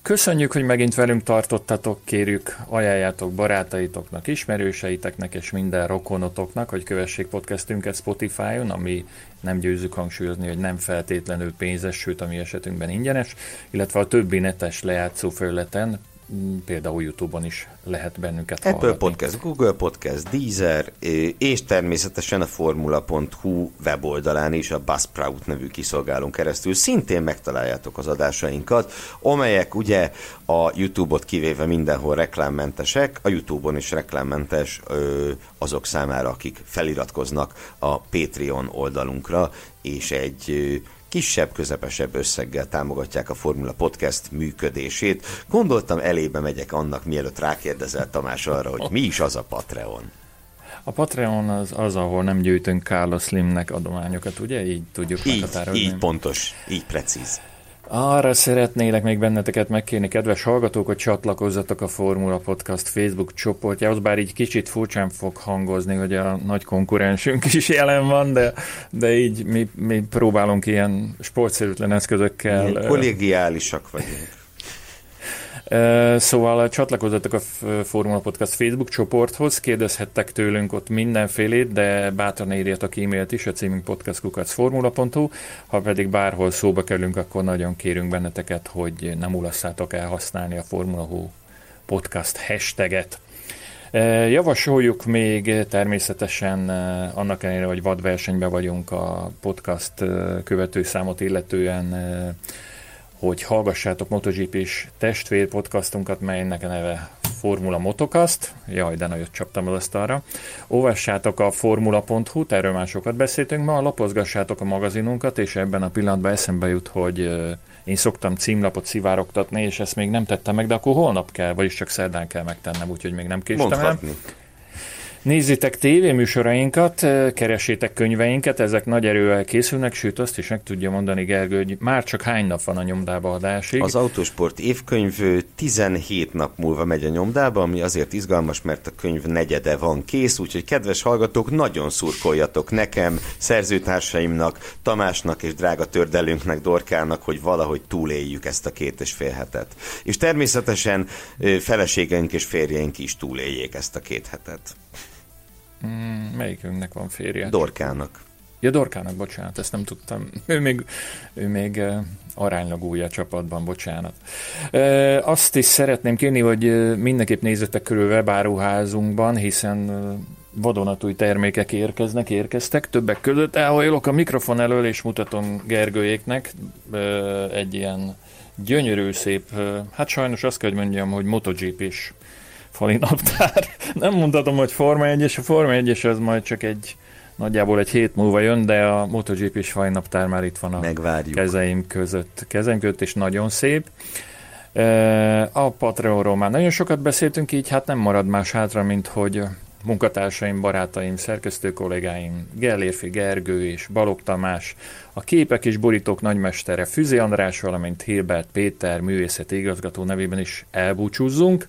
Köszönjük, hogy megint velünk tartottatok, kérjük, ajánljátok barátaitoknak, ismerőseiteknek és minden rokonotoknak, hogy kövessék podcastünket Spotify-on, ami nem győzzük hangsúlyozni, hogy nem feltétlenül pénzes, sőt a mi esetünkben ingyenes, illetve a többi netes lejátszó felületen, például YouTube-on is lehet bennünket Apple hallgatni. Podcast, Google Podcast, Deezer, és természetesen a formula.hu weboldalán is a Buzzsprout nevű kiszolgálón keresztül szintén megtaláljátok az adásainkat, amelyek ugye a YouTube-ot kivéve mindenhol reklámmentesek, a YouTube-on is reklámmentes azok számára, akik feliratkoznak a Patreon oldalunkra, és egy kisebb, közepesebb összeggel támogatják a Formula Podcast működését. Gondoltam, elébe megyek annak, mielőtt rákérdezel Tamás arra, hogy mi is az a Patreon. A Patreon az, az ahol nem gyűjtünk Carlos Slimnek adományokat, ugye? Így tudjuk így, meghatározni. Így pontos, így precíz. Arra szeretnélek még benneteket megkérni, kedves hallgatók, hogy csatlakozzatok a Formula Podcast Facebook csoportjához, bár így kicsit furcsán fog hangozni, hogy a nagy konkurensünk is jelen van, de, de így mi, mi próbálunk ilyen sportszerűtlen eszközökkel. Ilyen kollégiálisak vagyunk. Szóval csatlakozzatok a Formula Podcast Facebook csoporthoz, kérdezhettek tőlünk ott mindenfélét, de bátran írjatok e-mailt is, a címünk podcastkukacformula.hu, ha pedig bárhol szóba kerülünk, akkor nagyon kérünk benneteket, hogy nem ulasszátok el használni a Formula Hu podcast hashtaget. Javasoljuk még természetesen annak ellenére, hogy vadversenyben vagyunk a podcast követőszámot illetően hogy hallgassátok MotoGP-s testvér podcastunkat, melynek a neve Formula Motocast. Jaj, de nagyot csaptam az asztalra. Olvassátok a formula.hu, erről már sokat beszéltünk ma, lapozgassátok a magazinunkat, és ebben a pillanatban eszembe jut, hogy én szoktam címlapot szivárogtatni, és ezt még nem tettem meg, de akkor holnap kell, vagyis csak szerdán kell megtennem, úgyhogy még nem késtem Mondhatni. el. Nézzétek tévéműsorainkat, keresétek könyveinket, ezek nagy erővel készülnek, sőt azt is meg tudja mondani Gergő, hogy már csak hány nap van a nyomdába adásig. Az Autosport évkönyv 17 nap múlva megy a nyomdába, ami azért izgalmas, mert a könyv negyede van kész, úgyhogy kedves hallgatók, nagyon szurkoljatok nekem, szerzőtársaimnak, Tamásnak és drága tördelünknek, Dorkának, hogy valahogy túléljük ezt a két és fél hetet. És természetesen feleségeink és férjeink is túléljék ezt a két hetet. Mm, melyikünknek van férje? Dorkának. Ja, Dorkának, bocsánat, ezt nem tudtam. Ő még, ő még uh, aránylag új a csapatban, bocsánat. Uh, azt is szeretném kérni, hogy mindenképp nézzetek körül webáruházunkban, hiszen uh, vadonatúj termékek érkeznek, érkeztek. Többek között elhajolok a mikrofon elől, és mutatom Gergőjéknek uh, egy ilyen gyönyörű, szép, uh, hát sajnos azt kell, hogy mondjam, hogy MotoGP-s fali naptár. Nem mondhatom, hogy Forma 1 és a Forma 1 az majd csak egy nagyjából egy hét múlva jön, de a MotoGP és fali naptár már itt van a Megvárjuk. kezeim között. Kezeim között, és nagyon szép. A Patreonról már nagyon sokat beszéltünk, így hát nem marad más hátra, mint hogy munkatársaim, barátaim, szerkesztő kollégáim, Gellérfi Gergő és Balog Tamás, a képek és borítók nagymestere Füzi András, valamint Hilbert Péter művészeti igazgató nevében is elbúcsúzzunk.